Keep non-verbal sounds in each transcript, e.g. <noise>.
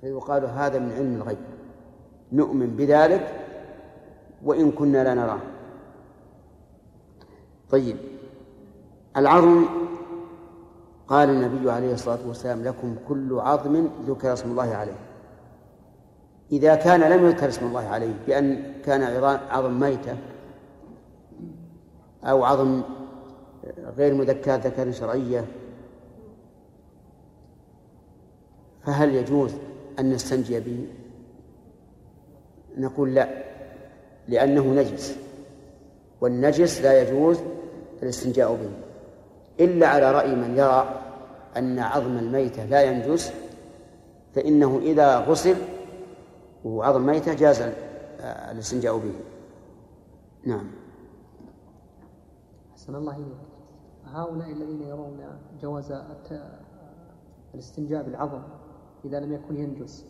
فيقال هذا من علم الغيب نؤمن بذلك وإن كنا لا نراه. طيب العظم قال النبي عليه الصلاة والسلام لكم كل عظم ذكر اسم الله عليه. إذا كان لم يذكر اسم الله عليه بأن كان عظم ميتة أو عظم غير مذكاة ذكر شرعية فهل يجوز أن نستنجي به. نقول لا لأنه نجس والنجس لا يجوز الاستنجاء به. إلا على رأي من يرى أن عظم الميتة لا ينجس فإنه إذا غسل وهو عظم ميتة جاز الاستنجاء به. نعم. أحسن الله إليك. هؤلاء الذين يرون جواز الاستنجاء بالعظم إذا لم يكن ينجس.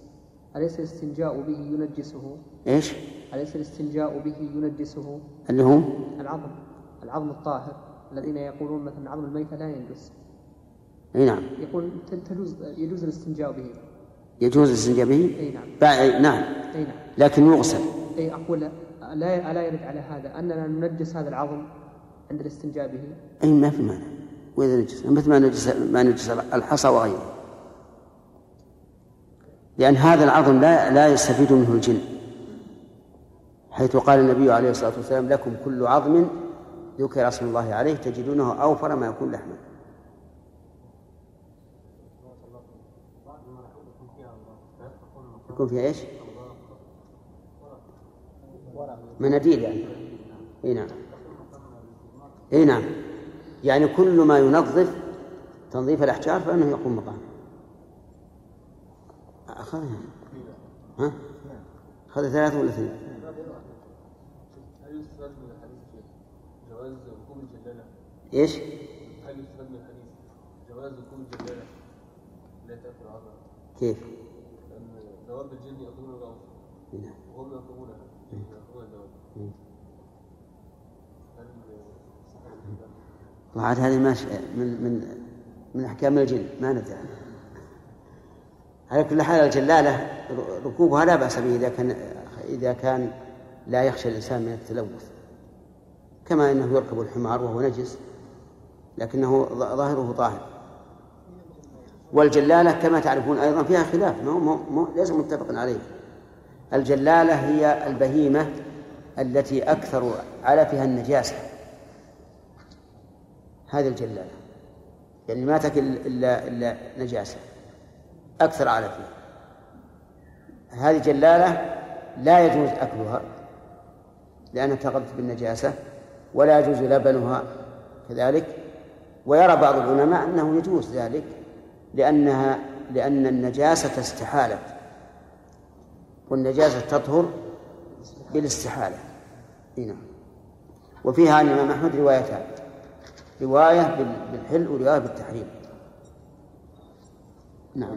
أليس الاستنجاء به ينجسه؟ إيش؟ أليس الاستنجاء به ينجسه؟ اللي هو؟ العظم. العظم الطاهر. الذين يقولون مثلا عظم الميتة لا ينجس. أي نعم. يقول تجوز يجوز الاستنجاء به. يجوز الاستنجاء به؟ أي نعم. بع... نعم. أي نعم. لكن يغسل. أي أقول لا الا يرد على هذا. أننا ننجس هذا العظم عند الاستنجاء به. أي ما في مانع. وإذا نجس. مثل ما نجس ما نجس الحصى وغيره. لأن هذا العظم لا لا يستفيد منه الجن. حيث قال النبي عليه الصلاة والسلام لكم كل عظم ذكر اسم الله عليه تجدونه أوفر ما يكون لحما. يكون فيها إيش؟ مناديل يعني. إي نعم. إي نعم. يعني كل ما ينظف تنظيف الأحجار فإنه يقوم مقامه. أخذها ها؟ أخذ ثلاثة ولا اثنين؟ هل يستفاد من الحديث جواز ركوب الجلالة؟ إيش؟ هل يستفاد من الحديث جواز ركوب الجلالة لا تأكل عظم؟ كيف؟ لأن دواب الجن يأكلون الغوث نعم وهم يأكلونها يأكلون الدواب وعاد هذه ماشي من من من أحكام الجن ما ندري على كل حال الجلالة ركوبها لا بأس به إذا كان إذا كان لا يخشى الإنسان من التلوث. كما أنه يركب الحمار وهو نجس لكنه ظاهره طاهر. والجلالة كما تعرفون أيضا فيها خلاف مو مو ليس متفق عليه. الجلالة هي البهيمة التي أكثر علفها النجاسة. هذه الجلالة. يعني ما تكل إلا إلا نجاسة. أكثر على فيها هذه جلالة لا يجوز أكلها لأنها تغذت بالنجاسة ولا يجوز لبنها كذلك. ويرى بعض العلماء أنه يجوز ذلك لأنها لأن النجاسة استحالت. والنجاسة تطهر بالاستحالة. هنا وفيها عن الإمام أحمد روايتان رواية بالحل ورواية بالتحريم. نعم.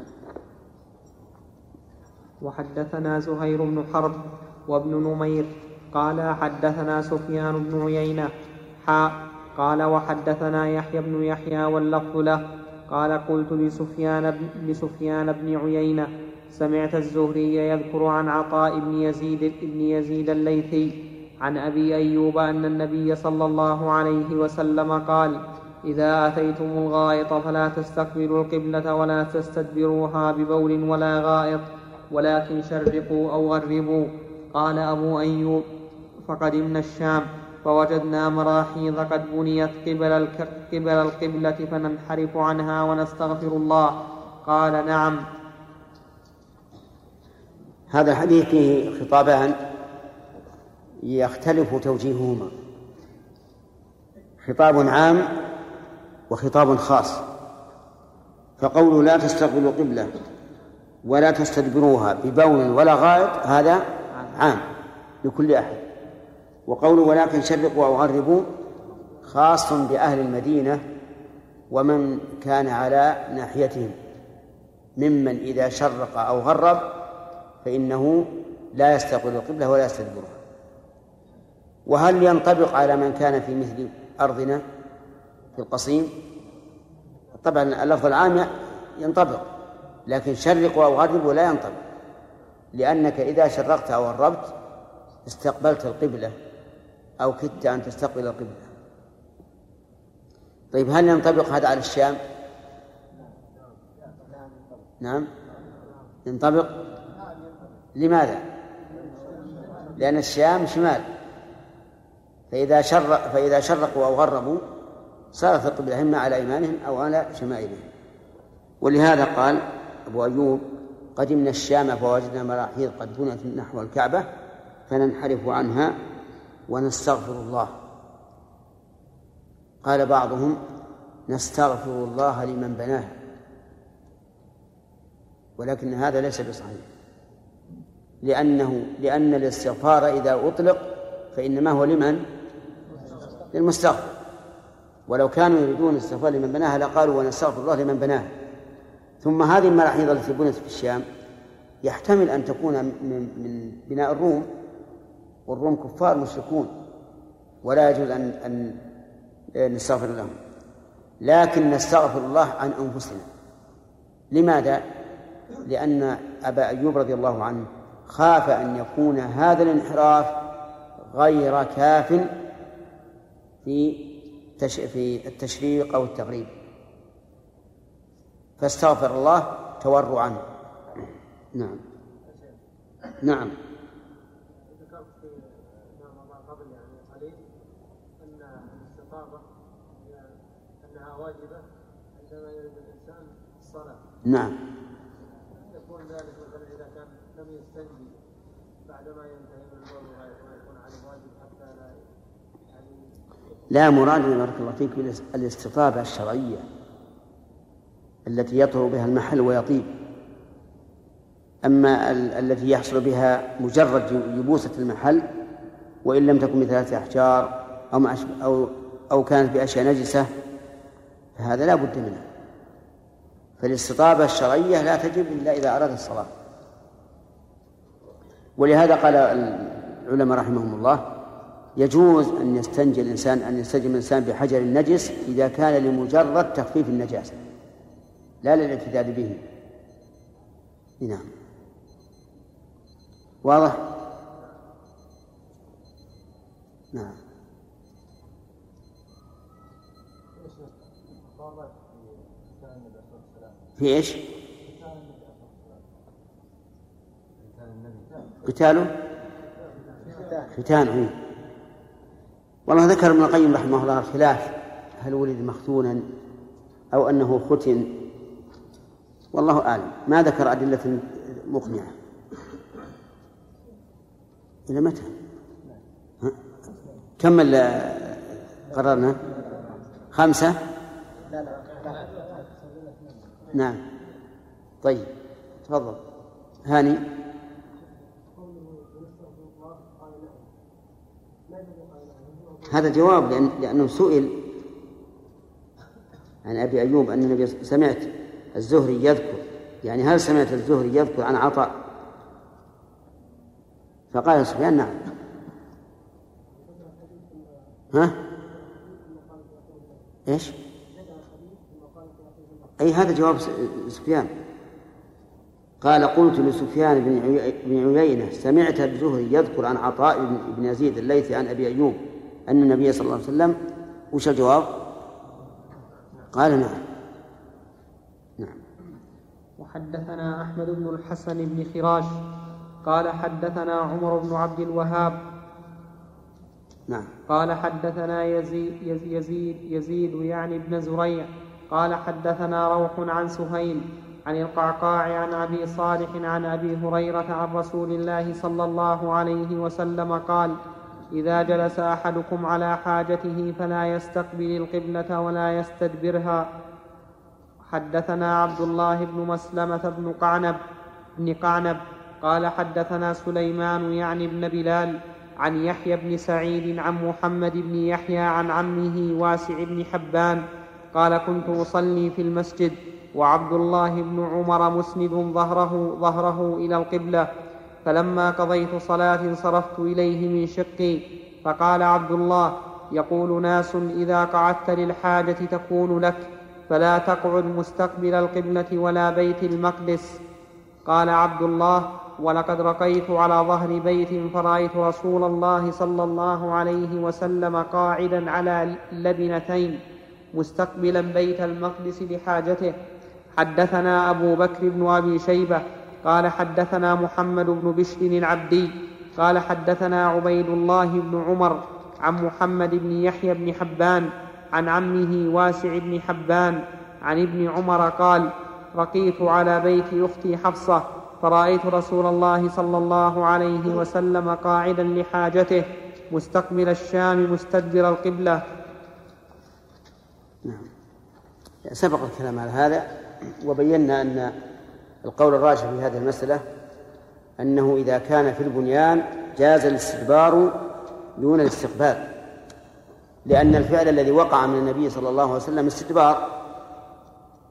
وحدثنا زهير بن حرب وابن نمير قال حدثنا سفيان بن عيينة. حاء قال وحدثنا يحيى بن يحيى واللفظ له. قال قلت لسفيان بن, لسفيان بن عيينة سمعت الزهري يذكر عن عطاء بن يزيد بن يزيد الليثي عن أبي أيوب أن النبي صلى الله عليه وسلم قال إذا أتيتم الغائط فلا تستقبلوا القبلة ولا تستدبروها ببول ولا غائط ولكن شرقوا أو غربوا. قال أبو أيوب فقدمنا الشام فوجدنا مراحيض قد بنيت قبل, قبل القبلة فننحرف عنها ونستغفر الله. قال نعم. هذا الحديث فيه خطابان يختلف توجيههما. خطاب عام وخطاب خاص. فقول لا تستقبلوا قبلة ولا تستدبروها ببول ولا غائط هذا عام لكل أحد. وقوله ولكن شرقوا أو غربوا خاص بأهل المدينة ومن كان على ناحيتهم. ممن إذا شرق أو غرب فإنه لا يستقبل القبلة ولا يستدبرها. وهل ينطبق على من كان في مثل أرضنا في القصيم؟ طبعا اللفظ العام ينطبق. لكن شرقوا أو غربوا لا ينطبق. لأنك إذا شرقت أو غربت استقبلت القبلة أو كدت أن تستقبل القبلة. طيب هل ينطبق هذا على الشام؟ نعم. ينطبق. لماذا؟ لأن الشام شمال. فإذا شرق فإذا شرقوا أو غربوا صارت القبلة إما على أيمانهم أو على شمائلهم. ولهذا قال أبو أيوب قدمنا الشام فوجدنا مراحيض قد بنت نحو الكعبة فننحرف عنها ونستغفر الله. قال بعضهم نستغفر الله لمن بناها ولكن هذا ليس بصحيح. لأنه لأن الاستغفار إذا أطلق فإنما هو لمن؟ للمستغفر. ولو كانوا يريدون الاستغفار لمن بناها لقالوا ونستغفر الله لمن بناها ثم هذه المراحيض التي بنت في الشام يحتمل أن تكون من, من بناء الروم والروم كفار مشركون ولا يجوز أن أن نستغفر لهم. لكن نستغفر الله عن أنفسنا. لماذا؟ لأن أبا أيوب رضي الله عنه خاف أن يكون هذا الانحراف غير كاف في في التشريق أو التغريب. فاستغفر الله تورعا. نعم. نعم. ذكرت في قبل يعني قليل ان انها واجبه عندما يريد الانسان الصلاه نعم. يكون ذلك مثلا إذا كان لم يستنجي بعدما ينتهي من البول ويكون عليه واجب حتى لا يعني لا مراد بارك الله فيك بالاستطابه الشرعية. التي يطهر بها المحل ويطيب. أما التي يحصل بها مجرد يبوسة المحل وإن لم تكن بثلاثة أحجار أو أو أو كانت بأشياء نجسة فهذا لا بد منه. فالاستطابة الشرعية لا تجب إلا إذا أراد الصلاة. ولهذا قال العلماء رحمهم الله يجوز أن يستنجي الإنسان أن يستنجي الإنسان بحجر نجس إذا كان لمجرد تخفيف النجاسة. لا للاعتداد به. نعم. واضح؟ نعم. في إيش؟ قتاله ختانه والله ذكر ابن القيم رحمه الله الخلاف هل ولد مختونا أو أنه ختن؟ والله أعلم ما ذكر أدلة مقنعة إلى متى؟ ها؟ كم قررنا؟ خمسة؟ نعم طيب تفضل هاني هذا جواب لأن لأنه سئل عن أبي أيوب أن النبي سمعت الزهري يذكر يعني هل سمعت الزهري يذكر عن عطاء؟ فقال سفيان نعم. ها؟ إيش؟ أي هذا جواب سفيان. قال قلت لسفيان بن عيينة سمعت الزهري يذكر عن عطاء بن يزيد الليثي عن أبي أيوب أن النبي صلى الله عليه وسلم وش الجواب؟ قال نعم نعم. وحدثنا أحمد بن الحسن بن خراش قال حدثنا عمر بن عبد الوهاب. نعم. قال حدثنا يزيد يزيد يزيد يعني ابن زريع. قال حدثنا روح عن سهيل عن القعقاع عن أبي صالح عن أبي هريرة عن رسول الله صلى الله عليه وسلم قال إذا جلس أحدكم على حاجته فلا يستقبل القبلة ولا يستدبرها. حدثنا عبد الله بن مسلمة بن قعنب بن قعنب قال حدثنا سليمان يعني بن بلال عن يحيى بن سعيد عن محمد بن يحيى عن عمه واسع بن حبان قال كنت أصلي في المسجد وعبد الله بن عمر مسند ظهره ظهره إلى القبلة فلما قضيت صلاة انصرفت إليه من شقي فقال عبد الله يقول ناس إذا قعدت للحاجة تكون لك فلا تقعد مستقبل القبلة ولا بيت المقدس. قال عبد الله ولقد رقيت على ظهر بيت فرأيت رسول الله صلى الله عليه وسلم قاعدا على لبنتين مستقبلا بيت المقدس لحاجته. حدثنا أبو بكر بن أبي شيبة قال حدثنا محمد بن بشر العبدي قال حدثنا عبيد الله بن عمر عن محمد بن يحيى بن حبان عن عمه واسع بن حبان عن ابن عمر قال رقيت على بيت أختي حفصة فرأيت رسول الله صلى الله عليه وسلم قاعدا لحاجته مستقبل الشام مستدبر القبلة. نعم. سبق الكلام على هذا وبينا أن القول الراجح في هذه المسألة أنه إذا كان في البنيان جاز الاستدبار دون الاستقبال. لأن الفعل الذي وقع من النبي صلى الله عليه وسلم استدبار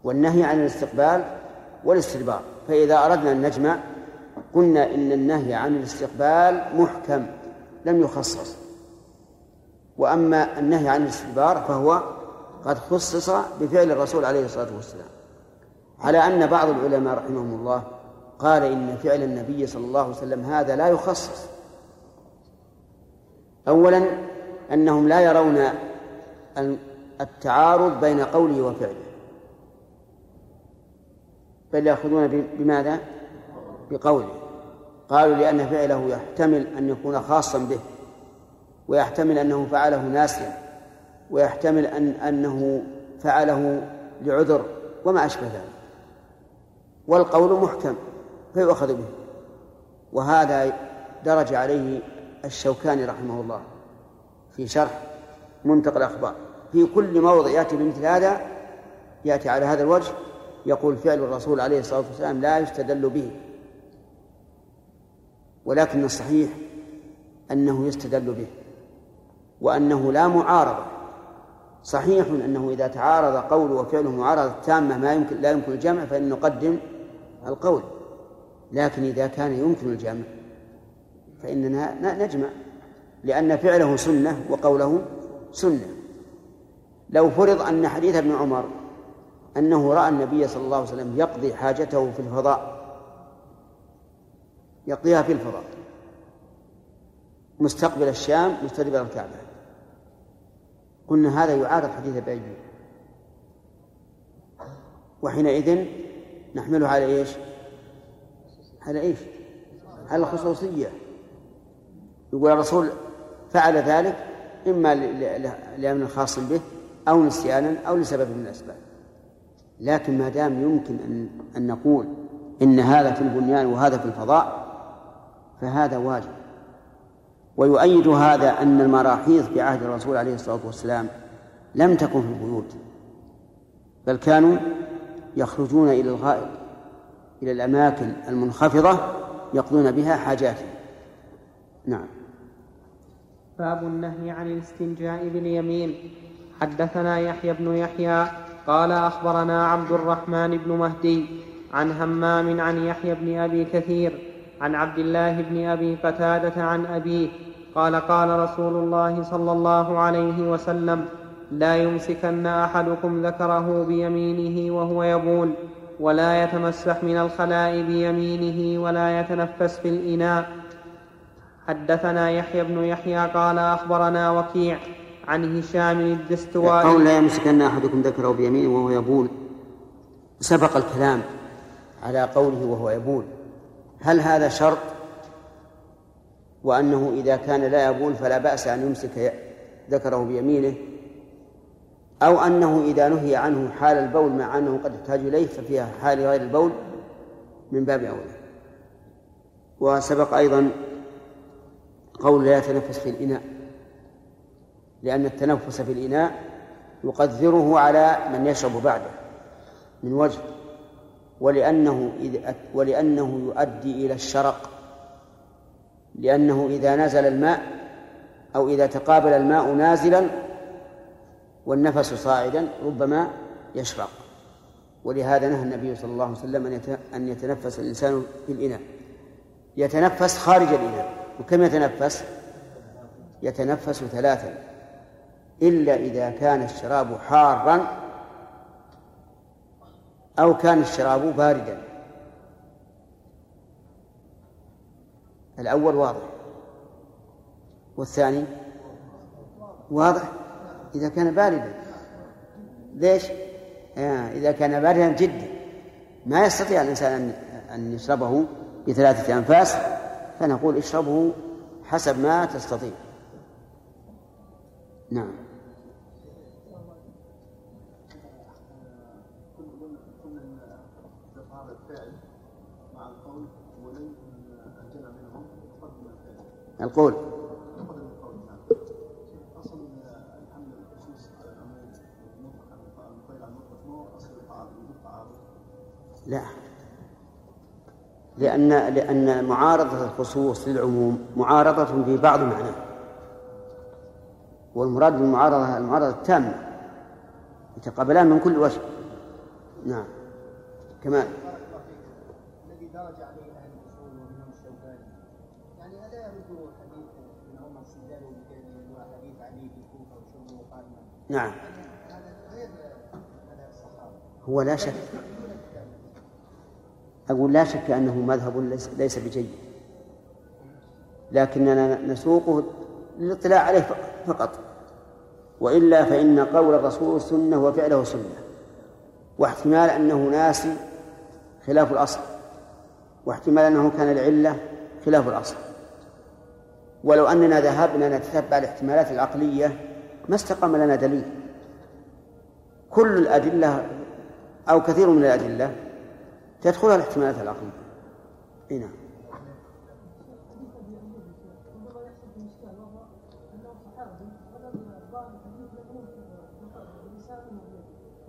والنهي عن الاستقبال والاستدبار. فإذا أردنا أن نجمع قلنا إن النهي عن الاستقبال محكم لم يخصص. وأما النهي عن الاستدبار فهو قد خصص بفعل الرسول عليه الصلاة والسلام. على أن بعض العلماء رحمهم الله قال إن فعل النبي صلى الله عليه وسلم هذا لا يخصص. أولا أنهم لا يرون التعارض بين قوله وفعله. بل يأخذون بماذا؟ بقوله. قالوا لأن فعله يحتمل أن يكون خاصا به ويحتمل أنه فعله ناسيا ويحتمل أن أنه فعله لعذر وما أشبه ذلك. والقول محكم فيؤخذ به. وهذا درج عليه الشوكاني رحمه الله. في شرح منتقى الأخبار. في كل موضع يأتي بمثل هذا يأتي على هذا الوجه يقول فعل الرسول عليه الصلاة والسلام لا يستدل به. ولكن الصحيح أنه يستدل به وأنه لا معارضة. صحيح أنه إذا تعارض قول وفعله معارضة تامة ما يمكن لا يمكن الجمع فإن نقدم القول. لكن إذا كان يمكن الجمع فإننا نجمع. لأن فعله سنة وقوله سنة لو فرض أن حديث ابن عمر أنه رأى النبي صلى الله عليه وسلم يقضي حاجته في الفضاء يقضيها في الفضاء مستقبل الشام مستدبر الكعبة قلنا هذا يعارض حديث ايوب وحينئذ نحمله على إيش؟ على إيش؟ على الخصوصية يقول الرسول فعل ذلك إما لأمر خاص به أو نسيانا أو لسبب من الأسباب. لكن ما دام يمكن أن أن نقول إن هذا في البنيان وهذا في الفضاء فهذا واجب. ويؤيد هذا أن المراحيض في عهد الرسول عليه الصلاة والسلام لم تكن في البيوت بل كانوا يخرجون إلى الغائط إلى الأماكن المنخفضة يقضون بها حاجاتهم. نعم. باب النهي عن الاستنجاء باليمين. حدثنا يحيى بن يحيى قال أخبرنا عبد الرحمن بن مهدي عن همام عن يحيى بن أبي كثير عن عبد الله بن أبي قتادة عن أبيه قال قال رسول الله صلى الله عليه وسلم لا يمسكن أحدكم ذكره بيمينه وهو يبول ولا يتمسح من الخلاء بيمينه ولا يتنفس في الإناء حدثنا يحيى بن يحيى قال أخبرنا وكيع عن هشام الدستوائي. قول لا يمسكن أحدكم ذكره بيمينه وهو يبول. سبق الكلام على قوله وهو يبول. هل هذا شرط؟ وأنه إذا كان لا يبول فلا بأس أن يمسك ذكره بيمينه. أو أنه إذا نهي عنه حال البول مع أنه قد يحتاج إليه ففيها حال غير البول من باب أولى. وسبق أيضا قول لا يتنفس في الإناء لأن التنفس في الإناء يقدره على من يشرب بعده من وجه ولأنه إذ ولأنه يؤدي إلى الشرق لأنه إذا نزل الماء أو إذا تقابل الماء نازلا والنفس صاعدا ربما يشرق. ولهذا نهى النبي صلى الله عليه وسلم أن يتنفس الإنسان في الإناء. يتنفس خارج الإناء. وكم يتنفس؟ يتنفس ثلاثا. إلا إذا كان الشراب حارا أو كان الشراب باردا. الأول واضح. والثاني واضح. إذا كان باردا. ليش؟ آه إذا كان باردا جدا. ما يستطيع الإنسان أن يشربه بثلاثة أنفاس. فنقول اشربه حسب ما تستطيع. نعم. القول. لا. لأن لأن معارضة الخصوص للعموم معارضة في بعض معناه. والمراد بالمعارضة المعارضة التامة يتقابلان من كل وجه. نعم. كمان نعم. هو لا شك. أقول لا شك أنه مذهب ليس بجيد. لكننا نسوقه للاطلاع عليه فقط. وإلا فإن قول الرسول سنة وفعله سنة. واحتمال أنه ناسي خلاف الأصل. واحتمال أنه كان العلة خلاف الأصل. ولو أننا ذهبنا نتتبع الاحتمالات العقلية ما استقام لنا دليل. كل الأدلة أو كثير من الأدلة تدخلها الاحتمالات العقلية أي نعم.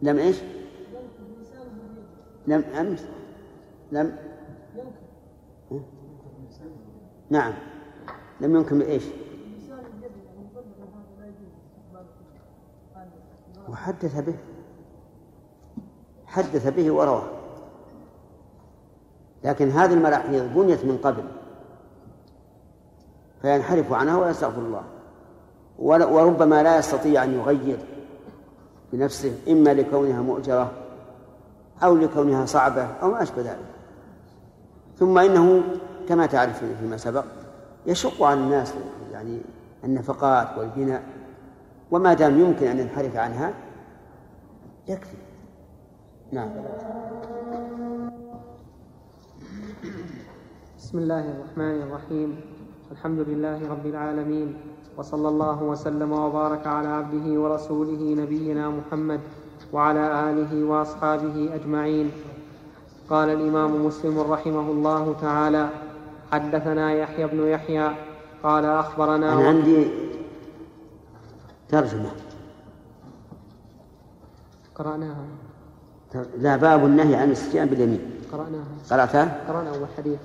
لم إيش؟ لم أمس. لم نعم. لم يمكن بإيش؟ وحدث به. حدث به ورواه لكن هذه المراحيض بنيت من قبل فينحرف عنها ويستغفر الله. وربما لا يستطيع أن يغير بنفسه إما لكونها مؤجرة أو لكونها صعبة أو ما أشبه ذلك. ثم إنه كما تعرف فيما سبق يشق على الناس يعني النفقات والبناء وما دام يمكن أن ينحرف عنها يكفي. نعم. بسم الله الرحمن الرحيم. الحمد لله رب العالمين. وصلى الله وسلم وبارك على عبده ورسوله نبينا محمد وعلى آله وأصحابه أجمعين. قال الإمام مسلم رحمه الله تعالى حدثنا يحيى بن يحيى قال أخبرنا أنا عندي ترجمة. قرأناها. لا باب النهي عن الاستئذان باليمين. قرأناها. قرأتها؟ قرأنا أول حديث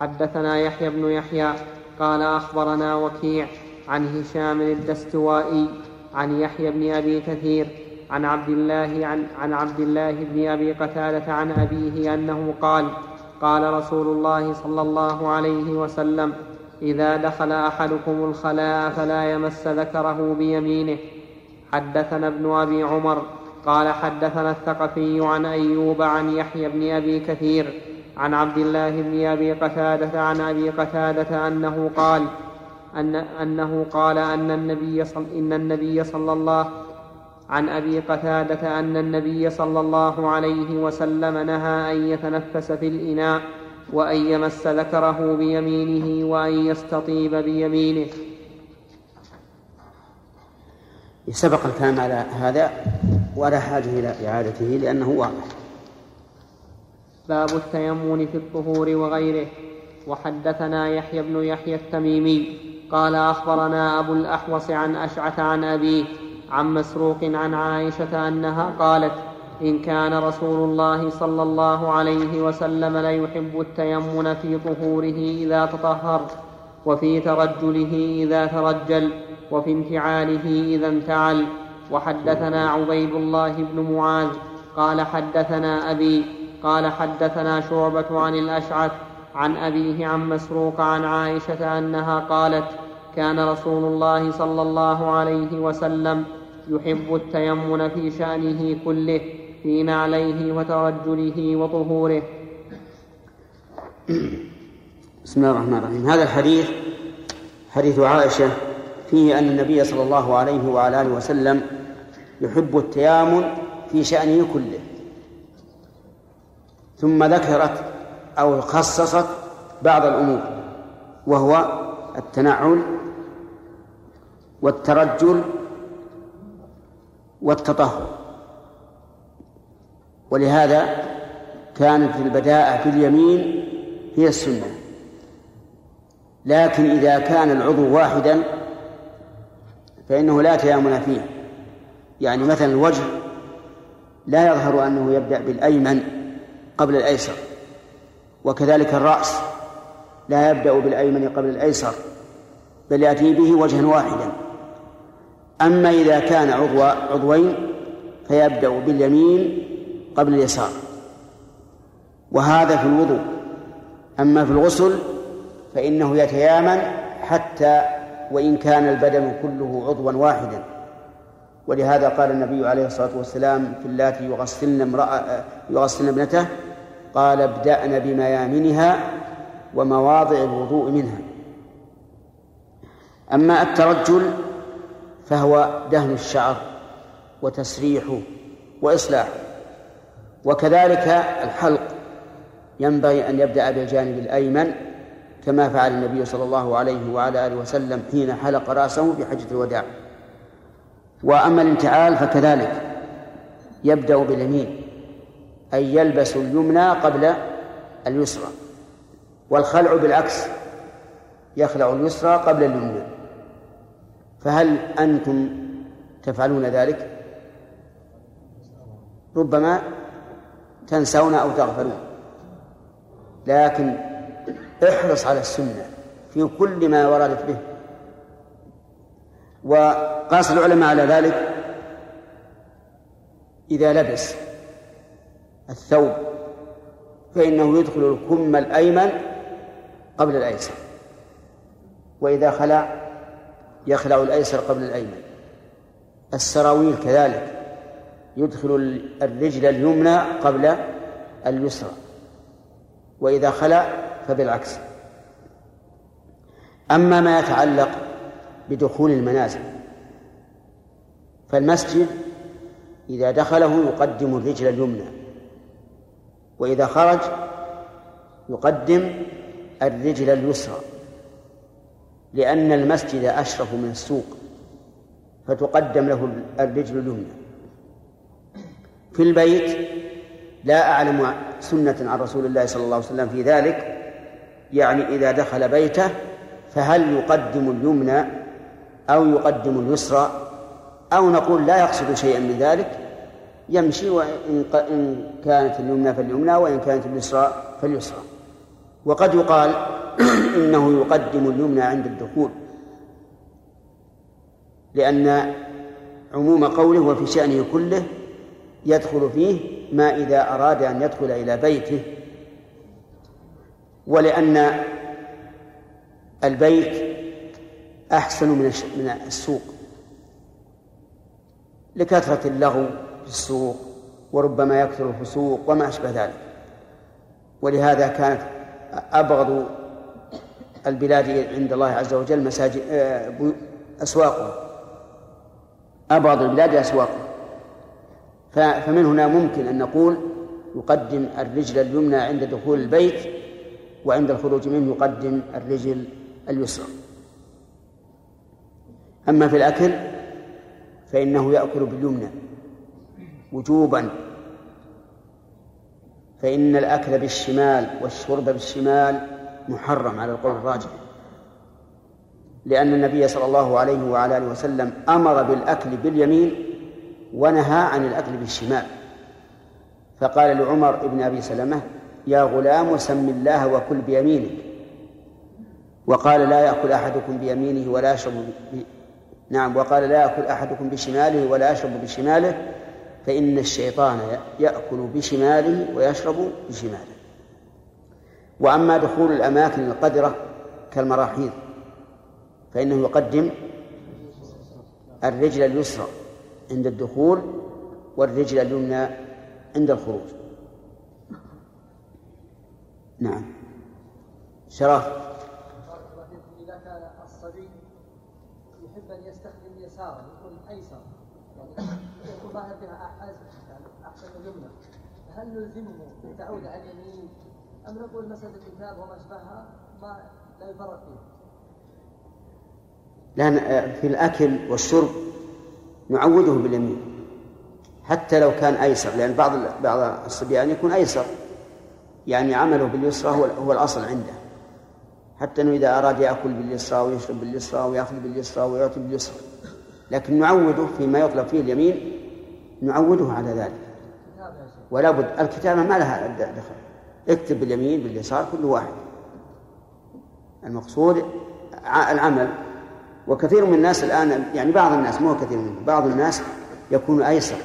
حدثنا يحيى بن يحيى قال أخبرنا وكيع عن هشام الدستوائي عن يحيى بن أبي كثير عن عبد الله عن, عن عبد الله بن أبي قتادة عن أبيه أنه قال قال رسول الله صلى الله عليه وسلم إذا دخل أحدكم الخلاء فلا يمس ذكره بيمينه. حدثنا ابن أبي عمر قال حدثنا الثقفي عن أيوب عن يحيى بن أبي كثير عن عبد الله بن أبي قتادة عن أبي قتادة أنه قال أن أنه قال أن النبي صل إن النبي صلى الله عن أبي قتادة أن النبي صلى الله عليه وسلم نهى أن يتنفس في الإناء وأن يمس ذكره بيمينه وأن يستطيب بيمينه. سبق الكلام على هذا ولا حاجة إلى إعادته لأنه واضح. باب التيمم في الطهور وغيره. وحدثنا يحيى بن يحيى التميمي قال أخبرنا أبو الأحوص عن أشعث عن أبيه عن مسروق عن عائشة أنها قالت إن كان رسول الله صلى الله عليه وسلم ليحب التيمن في طهوره إذا تطهر وفي ترجله إذا ترجل وفي انفعاله إذا انفعل. وحدثنا عبيد الله بن معاذ قال حدثنا أبي قال حدثنا شعبة عن الأشعث عن أبيه عن مسروق عن عائشة أنها قالت كان رسول الله صلى الله عليه وسلم يحب التيمن في شأنه كله في نعليه وترجله وطهوره. بسم الله الرحمن الرحيم. هذا الحديث حديث عائشة فيه أن النبي صلى الله عليه وعلى آله وسلم يحب التيامن في شأنه كله. ثم ذكرت أو خصصت بعض الأمور وهو التنعل والترجل والتطهر. ولهذا كانت البداءة باليمين هي السنة. لكن إذا كان العضو واحدا فإنه لا تيامن فيه. يعني مثلا الوجه لا يظهر أنه يبدأ بالأيمن. قبل الأيسر. وكذلك الرأس لا يبدأ بالأيمن قبل الأيسر بل يأتي به وجها واحدا. أما إذا كان عضو عضوين فيبدأ باليمين قبل اليسار. وهذا في الوضوء. أما في الغسل فإنه يتيامن حتى وإن كان البدن كله عضوا واحدا. ولهذا قال النبي عليه الصلاة والسلام في اللاتي يغسلن امرأة يغسلن ابنته قال ابدأن بميامنها ومواضع الوضوء منها. أما الترجل فهو دهن الشعر وتسريحه وإصلاحه وكذلك الحلق ينبغي أن يبدأ بالجانب الأيمن كما فعل النبي صلى الله عليه وعلى آله وسلم حين حلق رأسه في حجة الوداع. وأما الانتعال فكذلك يبدأ باليمين أي يلبس اليمنى قبل اليسرى والخلع بالعكس يخلع اليسرى قبل اليمنى. فهل أنتم تفعلون ذلك؟ ربما تنسون أو تغفلون. لكن احرص على السنة في كل ما وردت به. وقاس العلماء على ذلك إذا لبس الثوب فإنه يدخل الكم الأيمن قبل الأيسر. وإذا خلع يخلع الأيسر قبل الأيمن. السراويل كذلك يدخل الرجل اليمنى قبل اليسرى. وإذا خلع فبالعكس. أما ما يتعلق بدخول المنازل فالمسجد إذا دخله يقدم الرجل اليمنى. وإذا خرج يقدم الرجل اليسرى لأن المسجد أشرف من السوق فتقدم له الرجل اليمنى. في البيت لا أعلم سنة عن رسول الله صلى الله عليه وسلم في ذلك يعني إذا دخل بيته فهل يقدم اليمنى أو يقدم اليسرى؟ أو نقول لا يقصد شيئا من ذلك؟ يمشي وإن كانت اليمنى فاليمنى وإن كانت اليسرى فاليسرى. وقد يقال <clears throat> إنه يقدم اليمنى عند الدخول لأن عموم قوله وفي شأنه كله يدخل فيه ما إذا أراد أن يدخل إلى بيته. ولأن البيت أحسن من السوق لكثرة اللغو السوق وربما يكثر الفسوق وما أشبه ذلك. ولهذا كانت أبغض البلاد عند الله عز وجل مساجد آه، أسواقها. أبغض البلاد أسواقها. فمن هنا ممكن أن نقول يقدم الرجل اليمنى عند دخول البيت وعند الخروج منه يقدم الرجل اليسرى. أما في الأكل فإنه يأكل باليمنى. وجوبا. فإن الأكل بالشمال والشرب بالشمال محرم على القول الراجح. لأن النبي صلى الله عليه وعلى آله وسلم أمر بالأكل باليمين ونهى عن الأكل بالشمال. فقال لعمر بن أبي سلمة يا غلام سم الله وكل بيمينك. وقال لا يأكل أحدكم بيمينه ولا يشرب ب... نعم وقال لا يأكل أحدكم بشماله ولا يشرب بشماله فإن الشيطان يأكل بشماله ويشرب بشماله وأما دخول الأماكن القدرة كالمراحيض فإنه يقدم الرجل اليسرى عند الدخول والرجل اليمنى عند الخروج. نعم. شرف. إذا كان يحب أن يستخدم يساره يكون أيسر. يكون ظاهر أحسن اليمنى هل نلزمه بالتعود على اليمين؟ أم نقول مسألة الكتاب وما أشبهها؟ ما لا يفرق فيها؟ لأن في الأكل والشرب نعوده باليمين. حتى لو كان أيسر لأن بعض بعض الصبيان يكون أيسر. يعني عمله باليسرى هو هو الأصل عنده. حتى أنه إذا أراد يأكل باليسرى ويشرب باليسرى ويأخذ باليسرى ويعطي باليسرى. لكن نعوده فيما يطلب فيه اليمين نعوده على ذلك. ولا بد الكتابة ما لها دخل. اكتب باليمين باليسار كل واحد. المقصود العمل. وكثير من الناس الآن يعني بعض الناس مو كثير منهم بعض الناس يكون أيسر.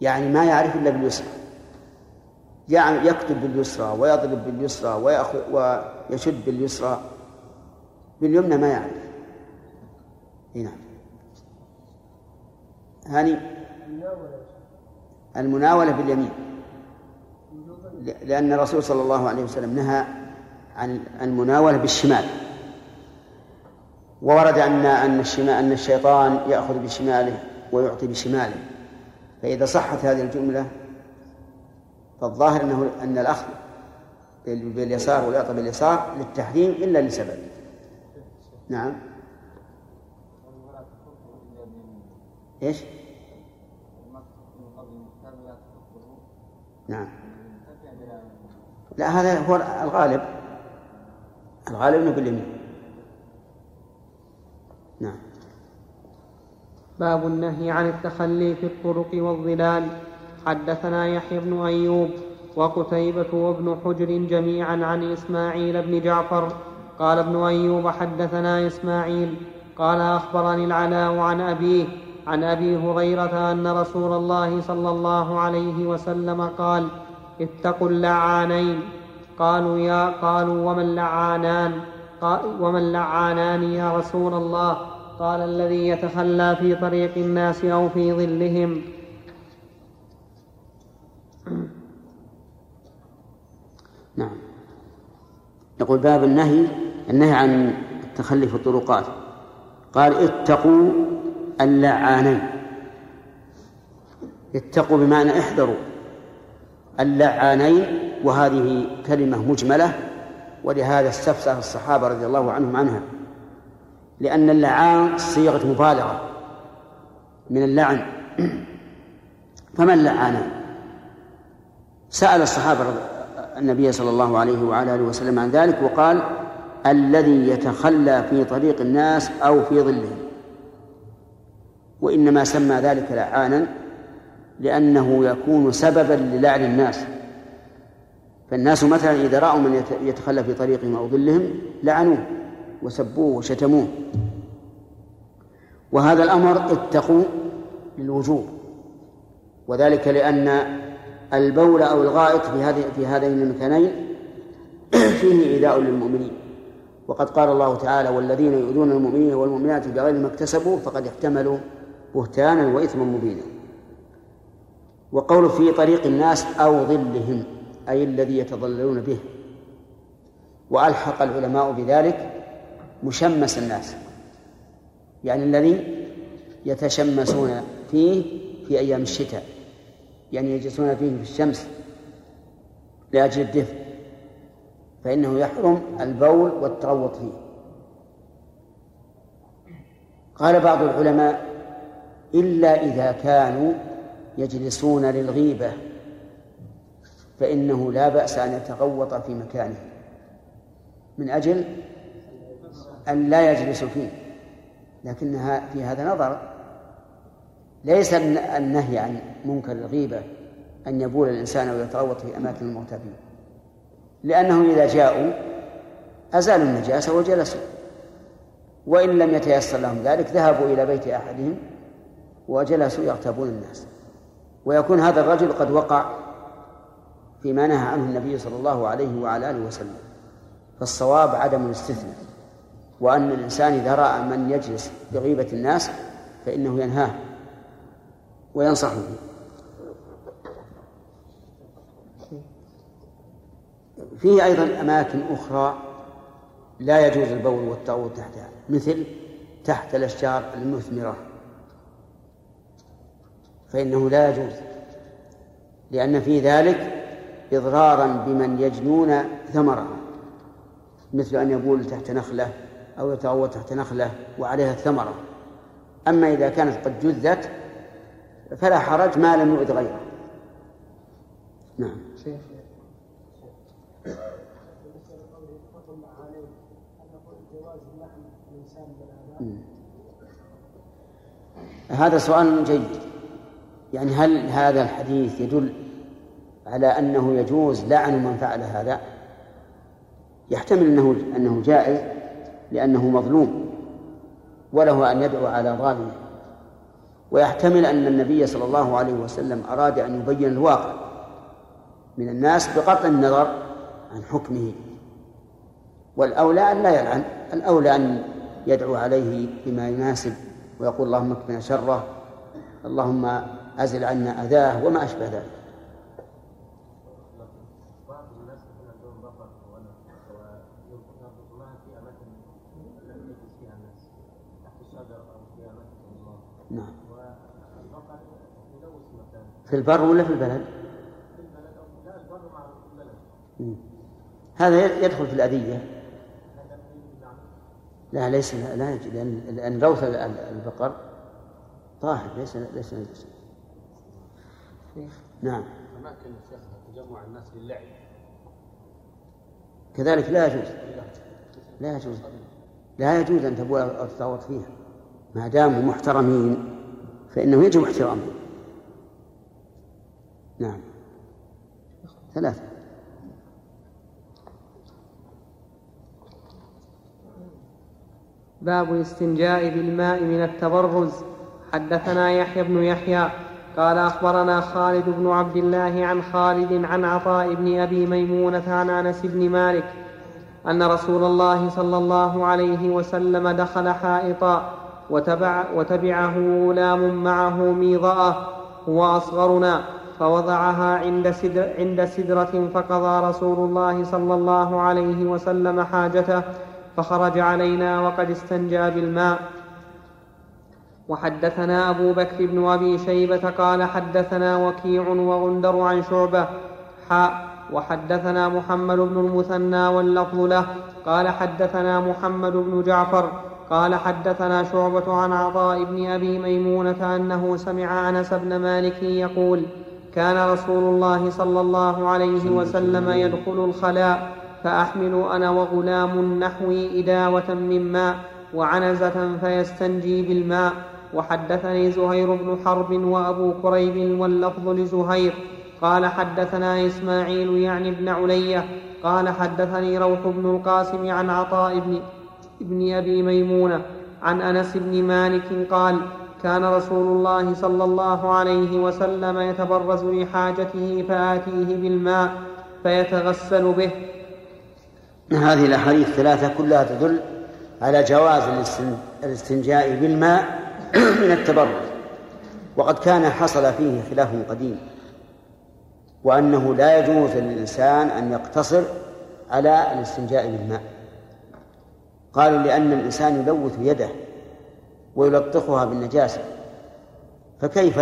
يعني ما يعرف إلا باليسرى. يعني يكتب باليسرى ويضرب باليسرى ويأخذ ويشد باليسرى. باليمنى ما يعرف. نعم. هاني؟ المناولة باليمين. لأن الرسول صلى الله عليه وسلم نهى عن المناولة بالشمال. وورد أن أن الشمال أن الشيطان يأخذ بشماله ويعطي بشماله. فإذا صحت هذه الجملة فالظاهر أنه أن الأخذ باليسار والإعطاء باليسار للتحريم إلا لسبب. نعم. إيش؟ نعم. لا هذا هو الغالب. الغالب انه باليمين نعم. باب النهي عن التخلي في الطرق والظلال. حدثنا يحيى بن أيوب وقتيبة وابن حجر جميعا عن إسماعيل بن جعفر. قال ابن أيوب حدثنا إسماعيل قال أخبرني العلاء عن أبيه عن أبي هريرة أن رسول الله صلى الله عليه وسلم قال اتقوا اللعانين. قالوا يا قالوا ومن لعانان ومن لعانان يا رسول الله؟ قال الذي يتخلى في طريق الناس أو في ظلهم. <clears throat> نعم. يقول باب النهي النهي عن التخلي في الطرقات. قال اتقوا اللعانين اتقوا بمعنى احذروا. اللعانين وهذه كلمة مجملة ولهذا استفسر الصحابة رضي الله عنهم عنها. لأن اللعان صيغة مبالغة من اللعن. <clears throat> فما اللعانان سأل الصحابة النبي صلى الله عليه وعلى آله وسلم عن ذلك وقال الذي يتخلى في طريق الناس أو في ظلهم وإنما سمى ذلك لعانا لأنه يكون سببا للعن الناس. فالناس مثلا إذا رأوا من يتخلى في طريقهم أو ظلهم لعنوه وسبوه وشتموه. وهذا الأمر اتقوا للوجوب وذلك لأن البول أو الغائط في هذه في هذين المكانين <clears throat> فيه إيذاء للمؤمنين. وقد قال الله تعالى والذين يؤذون المؤمنين والمؤمنات بغير ما اكتسبوا فقد احتملوا بهتانا وإثما مبينا. وقول في طريق الناس أو ظلهم أي الذي يتظللون به. وألحق العلماء بذلك مشمس الناس. يعني الذي يتشمسون فيه في أيام الشتاء. يعني يجلسون فيه في الشمس لأجل الدفء. فإنه يحرم البول والتغوط فيه. قال بعض العلماء إلا إذا كانوا يجلسون للغيبة فإنه لا بأس أن يتغوط في مكانه. من أجل أن لا يجلس فيه لكنها في هذا نظر. ليس النهي عن منكر الغيبة أن يبول الإنسان ويتغوط في أماكن الموتى فيه لأنهم إذا جاءوا أزالوا النجاسة وجلسوا وإن لم يتيسر لهم ذلك ذهبوا إلى بيت أحدهم وجلسوا يغتابون الناس. ويكون هذا الرجل قد وقع فيما نهى عنه النبي صلى الله عليه وعلى آله وسلم. فالصواب عدم الاستثناء. وأن الإنسان إذا رأى من يجلس بغيبة الناس فإنه ينهاه وينصحه. فيه أيضا أماكن أخرى لا يجوز البول والتعود تحتها مثل تحت الأشجار المثمرة. فإنه لا يجوز لأن في ذلك إضرارا بمن يجنون ثمرها مثل أن يبول تحت نخلة أو يتغوط تحت نخلة وعليها الثمرة. أما إذا كانت قد جذت فلا حرج ما لم يؤذ غيره. نعم. هذا سؤال جيد. يعني هل هذا الحديث يدل على أنه يجوز؟ لعن من فعل هذا. يحتمل أنه أنه جائز لأنه مظلوم وله أن يدعو على ظالمه. ويحتمل أن النبي صلى الله عليه وسلم أراد أن يبين الواقع من الناس بقطع النظر عن حكمه. والأولى أن لا يلعن الأولى أن يدعو عليه بما يناسب ويقول اللهم اكفنا شره اللهم أزل عنا أذاه وما أشبه ذلك. نعم. في البر ولا في البلد؟ هذا يدخل في الأذية. لا ليس لا يجوز لأن لأن روث البقر طاهر ليس ليس نجسا. نعم. أماكن الشيخ تجمع الناس للعب. كذلك لا يجوز. لا. يجوز. لا يجوز أن تبول أو تتعوض فيها. ما داموا محترمين فإنه يجب احترامهم. نعم. ثلاثة. باب الاستنجاء بالماء من التبرز. حدثنا يحيى بن يحيى قال أخبرنا خالد بن عبد الله عن خالد عن عطاء بن أبي ميمونة عن أنس بن مالك أن رسول الله صلى الله عليه وسلم دخل حائطا وتبع وتبعه غلام معه ميضاه هو أصغرنا فوضعها عند, سدر عند سدرة فقضى رسول الله صلى الله عليه وسلم حاجته فخرج علينا وقد استنجى بالماء وحدثنا أبو بكر بن أبي شيبة قال حدثنا وكيع وغندر عن شعبة حاء وحدثنا محمد بن المثنى واللفظ له قال حدثنا محمد بن جعفر قال حدثنا شعبة عن عطاء بن أبي ميمونة أنه سمع أنس بن مالك يقول كان رسول الله صلى الله عليه وسلم. يدخل الخلاء فأحمل أنا وغلام نحوي إداوة من ماء وعنزة فيستنجي بالماء وحدثني زهير بن حرب وأبو كريب واللفظ لزهير. قال حدثنا إسماعيل يعني ابن علية. قال حدثني روح بن القاسم عن عطاء بن, ابن أبي ميمونة عن أنس بن مالك قال كان رسول الله صلى الله عليه وسلم يتبرز لحاجته فآتيه بالماء فيتغسل به. هذه الأحاديث الثلاثة كلها تدل على جواز الاستنجاء بالماء <clears throat> من التبرد وقد كان حصل فيه خلاف قديم وأنه لا يجوز للإنسان أن يقتصر على الاستنجاء بالماء. قالوا لأن الإنسان يلوث يده ويلطخها بالنجاسة فكيف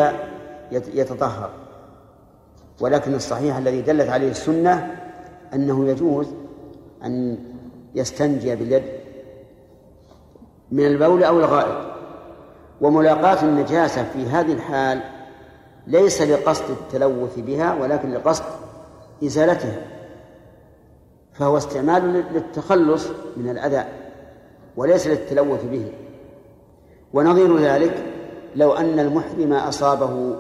يتطهر؟ ولكن الصحيح الذي دلت عليه السنة أنه يجوز أن يستنجي باليد من البول أو الغائط. وملاقاة النجاسة في هذه الحال ليس لقصد التلوث بها ولكن لقصد إزالتها فهو استعمال للتخلص من الأذى وليس للتلوث به. ونظير ذلك لو أن المحرم أصابه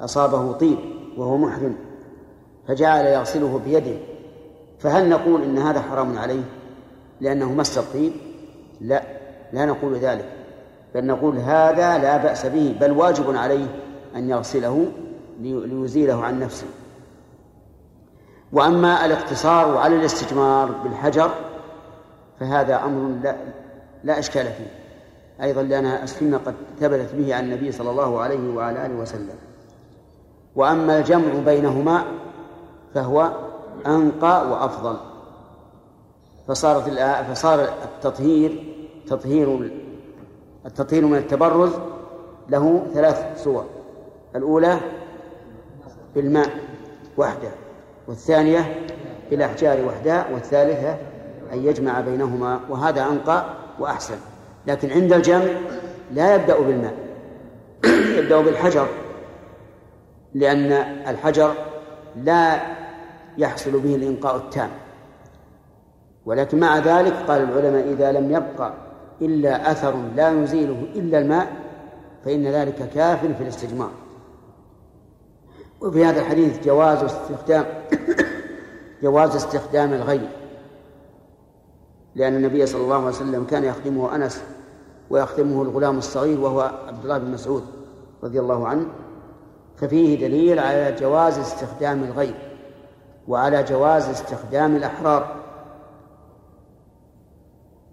أصابه طيب وهو محرم فجعل يغسله بيده. فهل نقول إن هذا حرام عليه؟ لأنه مس الطيب؟ لا لا نقول ذلك. بل نقول هذا لا بأس به بل واجب عليه أن يغسله ليزيله عن نفسه. وأما الاقتصار على الاستجمار بالحجر فهذا أمر لا, لا إشكال فيه. أيضا لأن السنة قد ثبتت به عن النبي صلى الله عليه وعلى آله وسلم. وأما الجمع بينهما فهو أنقى وأفضل. فصارت فصار التطهير تطهير التطهير من التبرز له ثلاث صور. الأولى بالماء وحده والثانية بالأحجار وحدها والثالثة أن يجمع بينهما وهذا أنقى وأحسن. لكن عند الجمع لا يبدأ بالماء <clears throat> يبدأ بالحجر لأن الحجر لا يحصل به الإنقاء التام. ولكن مع ذلك قال العلماء إذا لم يبقى إلا أثر لا يزيله إلا الماء فإن ذلك كاف في الاستجمار. وفي هذا الحديث جواز استخدام <coughs> جواز استخدام الغير لأن النبي صلى الله عليه وسلم كان يخدمه أنس ويخدمه الغلام الصغير وهو عبد الله بن مسعود رضي الله عنه ففيه دليل على جواز استخدام الغير وعلى جواز استخدام الأحرار.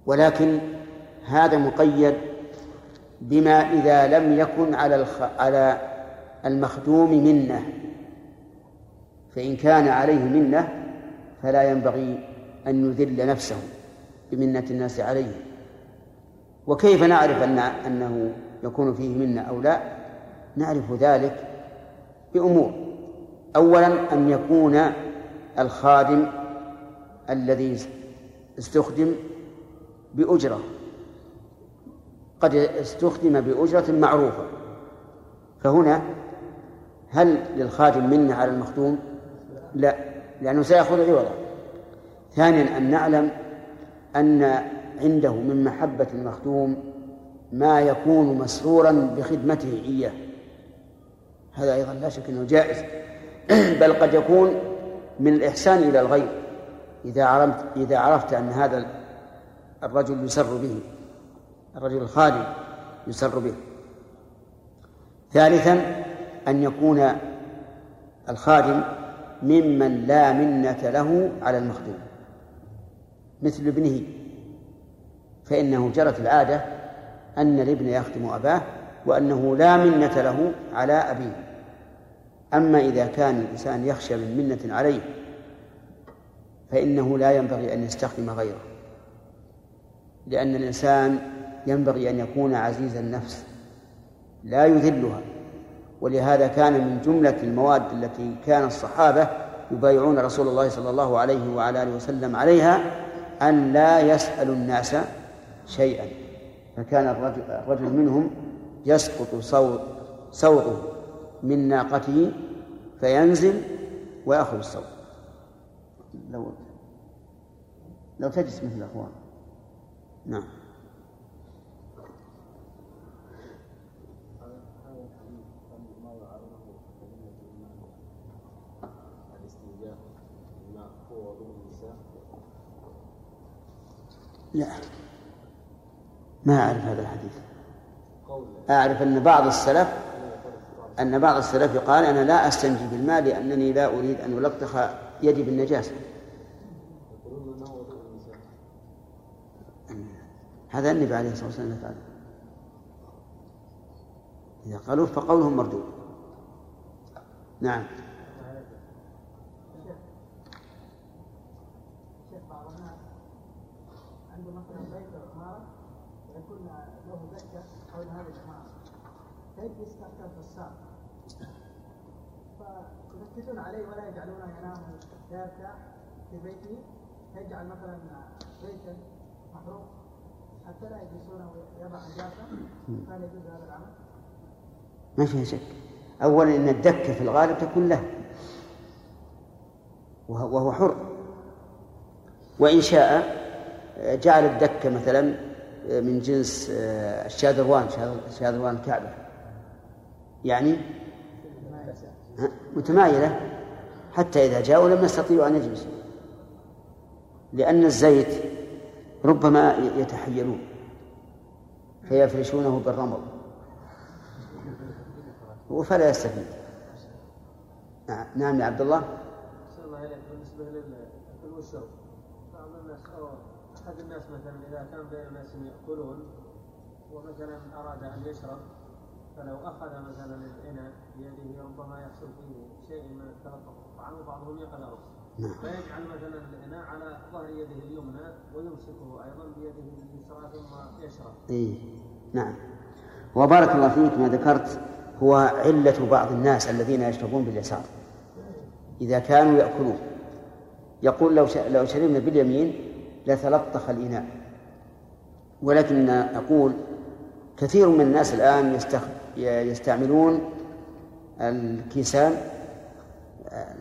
ولكن هذا مقيد بما إذا لم يكن على الخ... على المخدوم منة. فإن كان عليه منة فلا ينبغي أن يذل نفسه بمنة الناس عليه. وكيف نعرف أن أنه يكون فيه منة أو لا؟ نعرف ذلك بأمور. أولا أن يكون الخادم الذي استخدم بأجرة. قد استخدم بأجرة معروفة. فهنا هل للخادم منة على المخدوم؟ لا لأنه سيأخذ عوضا ثانيا أن نعلم أن عنده من محبة المخدوم ما يكون مسرورا بخدمته إياه. هذا أيضا لا شك أنه جائز. <clears throat> بل قد يكون من الإحسان إلى الغير. إذا عرفت إذا عرفت أن هذا الرجل يسر به. الرجل الخالي يسر به. ثالثا أن يكون الخادم ممن لا منة له على المخدوم. مثل ابنه. فإنه جرت العادة أن الابن يخدم أباه وأنه لا منة له على أبيه. أما إذا كان الإنسان يخشى من منة عليه فإنه لا ينبغي أن يستخدم غيره. لأن الإنسان ينبغي أن يكون عزيز النفس لا يذلها. ولهذا كان من جملة المواد التي كان الصحابة يبايعون رسول الله صلى الله عليه وعلى آله وسلم عليها أن لا يسألوا الناس شيئا. فكان الرجل, منهم يسقط صوت صوته من ناقته فينزل ويأخذ الصوت. لو لو تجلس مثل الأخوان. نعم. لا ما أعرف هذا الحديث. أعرف أن بعض السلف أن بعض السلف قال أنا لا أستنجي بالماء لأنني لا أريد أن ألطخ يدي بالنجاسة. هذا النبي عليه الصلاة والسلام يفعل إذا قالوا فقولهم مردود. نعم عنده مثلا بيت أو عماره ويكون له دكه حول هذه العماره فيجلس تحت الفساد فيركزون عليه ولا يجعلونه ينام يرتاح في بيته فيجعل مثلا زيتا محروق. حتى لا يجلسونه ويضع نجاسه هل يجوز هذا العمل؟ ما فيها شك. أولا أن الدكة في الغالب تكون له. وهو حر. وإن شاء جعل الدكة مثلا من جنس الشاذروان شاذروان الكعبة. يعني متمايلة حتى إذا جاءوا لم يستطيعوا أن يجلسوا لأن الزيت ربما يتحيلون فيفرشونه بالرمل فلا يستفيد. نعم يا عبد الله. بالنسبة للاكل والشرب بعض الناس أو أحد الناس مثلا إذا كان بين الناس يأكلون ومثلا أراد أن يشرب فلو أخذ مثلا الإناء بيده ربما يحصل فيه شيء من التلطف طبعا وبعضهم يقلعه نعم. فيجعل مثلا الإناء على ظهر يده اليمنى ويمسكه أيضا بيده اليسرى ثم يشرب. إيه نعم. وبارك الله فيك ما ذكرت هو علة بعض الناس الذين يشربون باليسار إذا كانوا يأكلون يقول لو لو شربنا باليمين لتلطخ الإناء ولكن نقول كثير من الناس الآن يستعملون الكيسان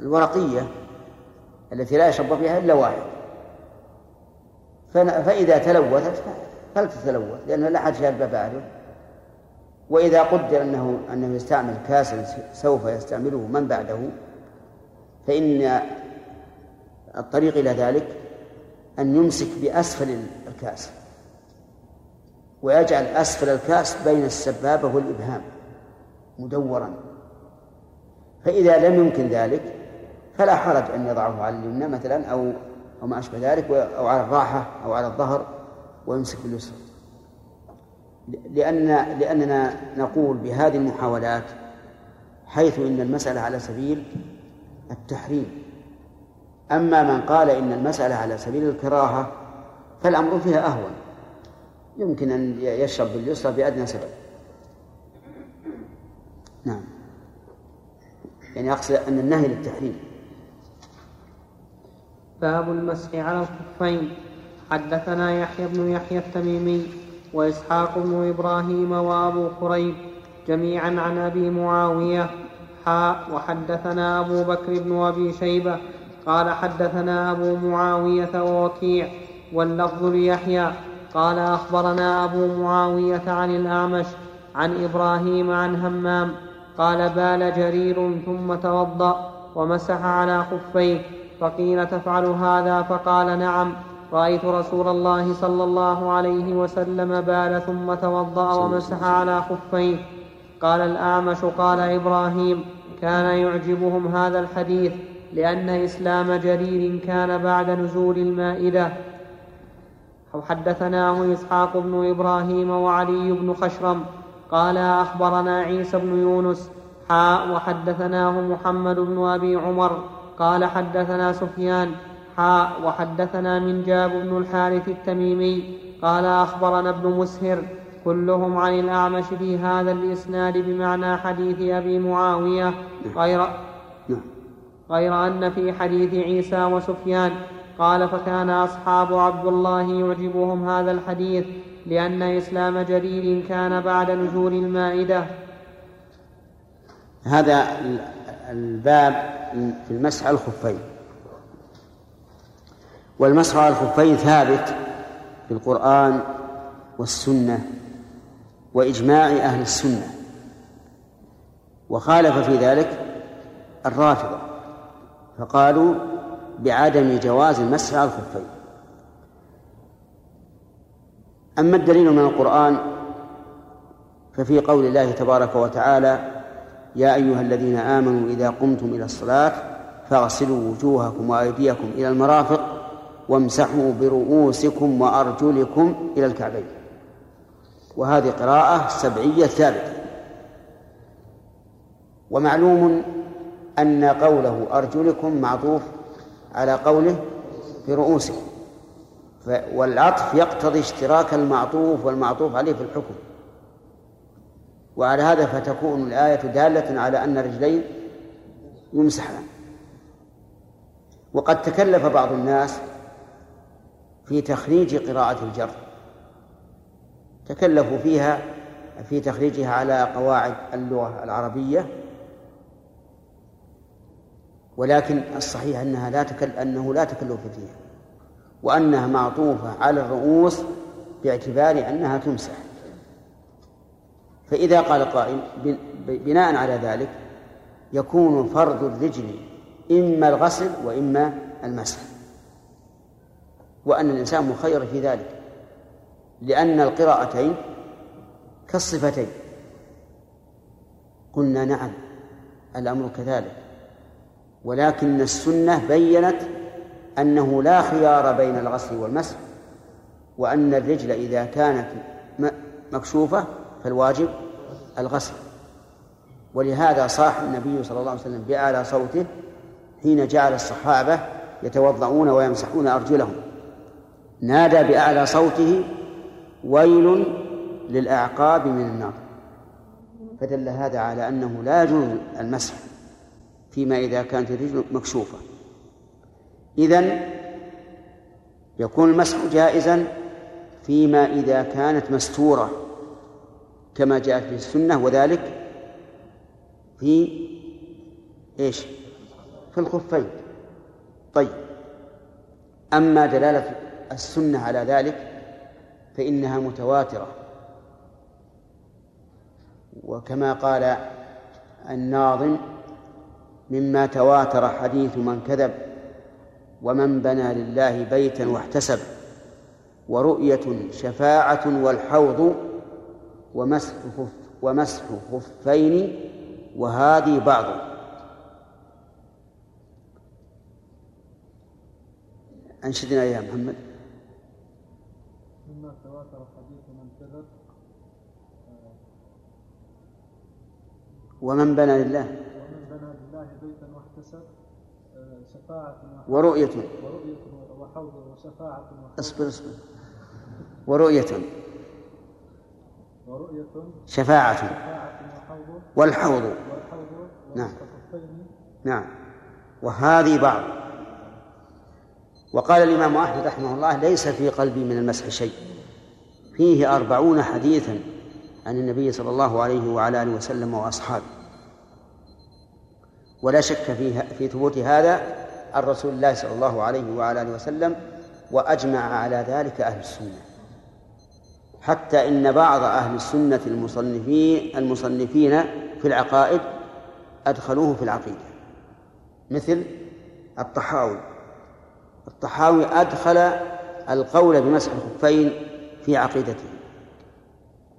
الورقية التي لا يشرب فيها إلا واحد. فإذا تلوثت فلتتلوث لأن لا أحد شارب بعده. وإذا قدر أنه أنه يستعمل كاسا سوف يستعمله من بعده فإن الطريق إلى ذلك أن يمسك بأسفل الكاس. ويجعل أسفل الكاس بين السبابة والإبهام مدورا. فإذا لم يمكن ذلك فلا حرج أن يضعه على اليمنى مثلا أو أو ما أشبه ذلك أو على الراحة أو على الظهر ويمسك باليسرى. لأن لأننا نقول بهذه المحاولات حيث إن المسألة على سبيل التحريم. أما من قال إن المسألة على سبيل الكراهة فالأمر فيها أهون. يمكن أن يشرب باليسرى بأدنى سبب. نعم. يعني أقصد أن النهي للتحريم. باب المسح على الخفين حدثنا يحيى بن يحيى التميمي وإسحاق بن إبراهيم وأبو قريب جميعا عن أبي معاوية. حاء وحدثنا أبو بكر بن أبي شيبة. قال حدثنا أبو معاوية ووكيع. واللفظ ليحيى. قال أخبرنا أبو معاوية عن الأعمش عن إبراهيم عن همام قال بال جرير ثم توضأ ومسح على خفيه فقيل تفعل هذا؟ فقال نعم. رأيت رسول الله صلى الله عليه وسلم بال ثم توضأ ومسح على خفيه. قال الأعمش قال إبراهيم كان يعجبهم هذا الحديث لأن إسلام جرير كان بعد نزول المائدة. أو حدثناه إسحاق بن إبراهيم وعلي بن خشرم قال أخبرنا عيسى بن يونس حاء وحدثناه محمد بن أبي عمر قال حدثنا سفيان حاء وحدثنا من جاب بن الحارث التميمي قال أخبرنا ابن مسهر كلهم عن الأعمش في هذا الإسناد بمعنى حديث أبي معاوية غير نعم. غير أن في حديث عيسى وسفيان قال فكان أصحاب عبد الله يعجبهم هذا الحديث لأن إسلام جرير كان بعد نزول المائدة. هذا الباب في المسح الخفين. والمسح على الخفين ثابت في القرآن والسنة وإجماع أهل السنة. وخالف في ذلك الرافضة. فقالوا بعدم جواز المسح على الخفين. أما الدليل من القرآن ففي قول الله تبارك وتعالى يا أيها الذين آمنوا إذا قمتم إلى الصلاة فاغسلوا وجوهكم وأيديكم إلى المرافق وامسحوا برؤوسكم وأرجلكم إلى الكعبين. وهذه قراءة سبعية ثابتة. ومعلوم أن قوله أرجلكم معطوف على قوله برؤوسكم والعطف يقتضي اشتراك المعطوف والمعطوف عليه في الحكم. وعلى هذا فتكون الآية دالة على أن الرجلين يمسحان. وقد تكلف بعض الناس في تخريج قراءة الجر. تكلفوا فيها في تخريجها على قواعد اللغة العربية ولكن الصحيح أنها لا تكل أنه لا تكلف فيها وأنها معطوفة على الرؤوس باعتبار أنها تمسح. فإذا قال قائل بناء على ذلك يكون فرض الرجل إما الغسل وإما المسح. وأن الإنسان مخير في ذلك لأن القراءتين كالصفتين. قلنا نعم الأمر كذلك. ولكن السنة بينت أنه لا خيار بين الغسل والمسح وأن الرجل إذا كانت مكشوفة فالواجب الغسل. ولهذا صاح النبي صلى الله عليه وسلم بأعلى صوته حين جعل الصحابة يتوضؤون ويمسحون أرجلهم. نادى بأعلى صوته ويل للأعقاب من النار. فدل هذا على أنه لا يجوز المسح. فيما إذا كانت الرجل مكشوفة. إذن يكون المسح جائزا فيما إذا كانت مستورة كما جاءت في السنة وذلك في إيش؟ في الخفين. طيب. أما دلالة السنة على ذلك فإنها متواترة. وكما قال الناظم مما تواتر حديث من كذب ومن بنى لله بيتا واحتسب ورؤية شفاعة والحوض ومسح خف ومسح خفين وهذه بعض. أنشدنا يا محمد. مما تواتر حديث من كذب ومن بنى لله. لله بيتا واحتسب شفاعة ورؤية. ورؤية وحوض وشفاعة اصبر اصبر. ورؤية. ورؤية. شفاعة. والحوض. نعم. نعم. وهذه بعض. وقال الإمام أحمد رحمه الله ليس في قلبي من المسح شيء. فيه أربعون حديثا عن النبي صلى الله عليه وعلى آله وسلم وأصحابه. ولا شك في في ثبوت هذا عن رسول الله صلى الله عليه وعلى آله وسلم وأجمع على ذلك أهل السنة. حتى إن بعض أهل السنة المصنفين المصنفين في العقائد أدخلوه في العقيدة. مثل الطحاوي. الطحاوي أدخل القول بمسح الخفين في عقيدته.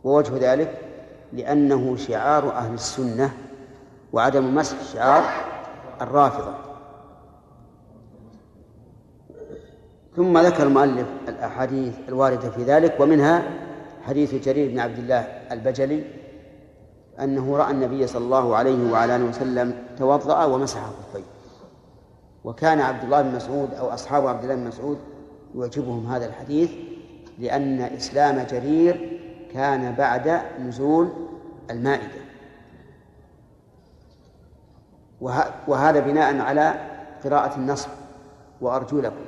ووجه ذلك لأنه شعار أهل السنة وعدم مسح شعار الرافضة. ثم ذكر المؤلف الأحاديث الواردة في ذلك ومنها حديث جرير بن عبد الله البجلي أنه رأى النبي صلى الله عليه وعلى آله وسلم توضأ ومسح خفيه وكان عبد الله بن مسعود أو أصحاب عبد الله بن مسعود يعجبهم هذا الحديث لأن إسلام جرير كان بعد نزول المائدة. وهذا بناء على قراءة النصب وأرجلكم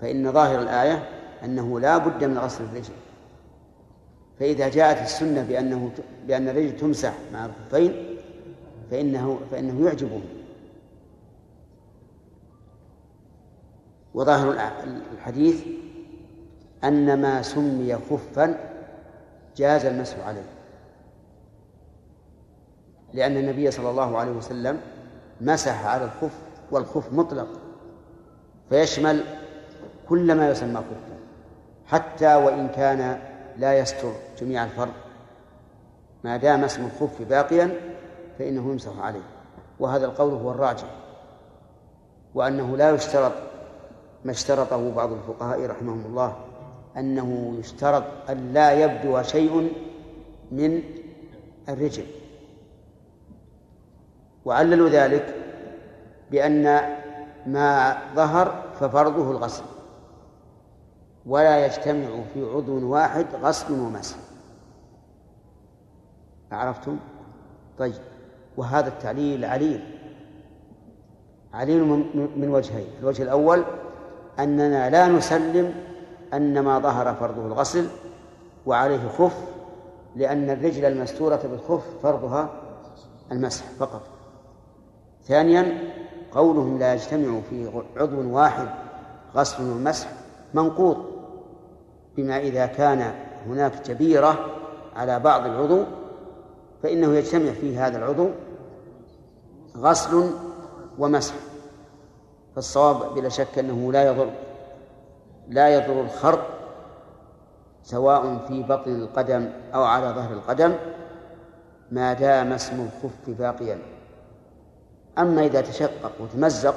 فإن ظاهر الآية أنه لا بد من غسل الرجل. فإذا جاءت السنة بأنه بأن الرجل تمسح مع الخفين فإنه فإنه يعجبه وظاهر الحديث أن ما سمي خفا جاز المسح عليه. لأن النبي صلى الله عليه وسلم مسح على الخف والخف مطلق فيشمل كل ما يسمى خفا حتى وإن كان لا يستر جميع الفرد ما دام اسم الخف باقيا فإنه يمسح عليه. وهذا القول هو الراجح وأنه لا يشترط ما اشترطه بعض الفقهاء رحمهم الله أنه يشترط أن لا يبدو شيء من الرجل. وعللوا ذلك بأن ما ظهر ففرضه الغسل ولا يجتمع في عضو واحد غسل ومسح. عرفتم؟ طيب وهذا التعليل عليل. عليل من وجهين الوجه الأول أننا لا نسلم أن ما ظهر فرضه الغسل وعليه خف لأن الرجل المستورة بالخف فرضها المسح فقط. ثانيا قولهم لا يجتمع في عضو واحد غسل ومسح منقوض بما إذا كان هناك جبيرة على بعض العضو فإنه يجتمع في هذا العضو غسل ومسح. فالصواب بلا شك أنه لا يضر لا يضر الخرق سواء في بطن القدم أو على ظهر القدم ما دام اسم الخف باقيا. أما إذا تشقق وتمزق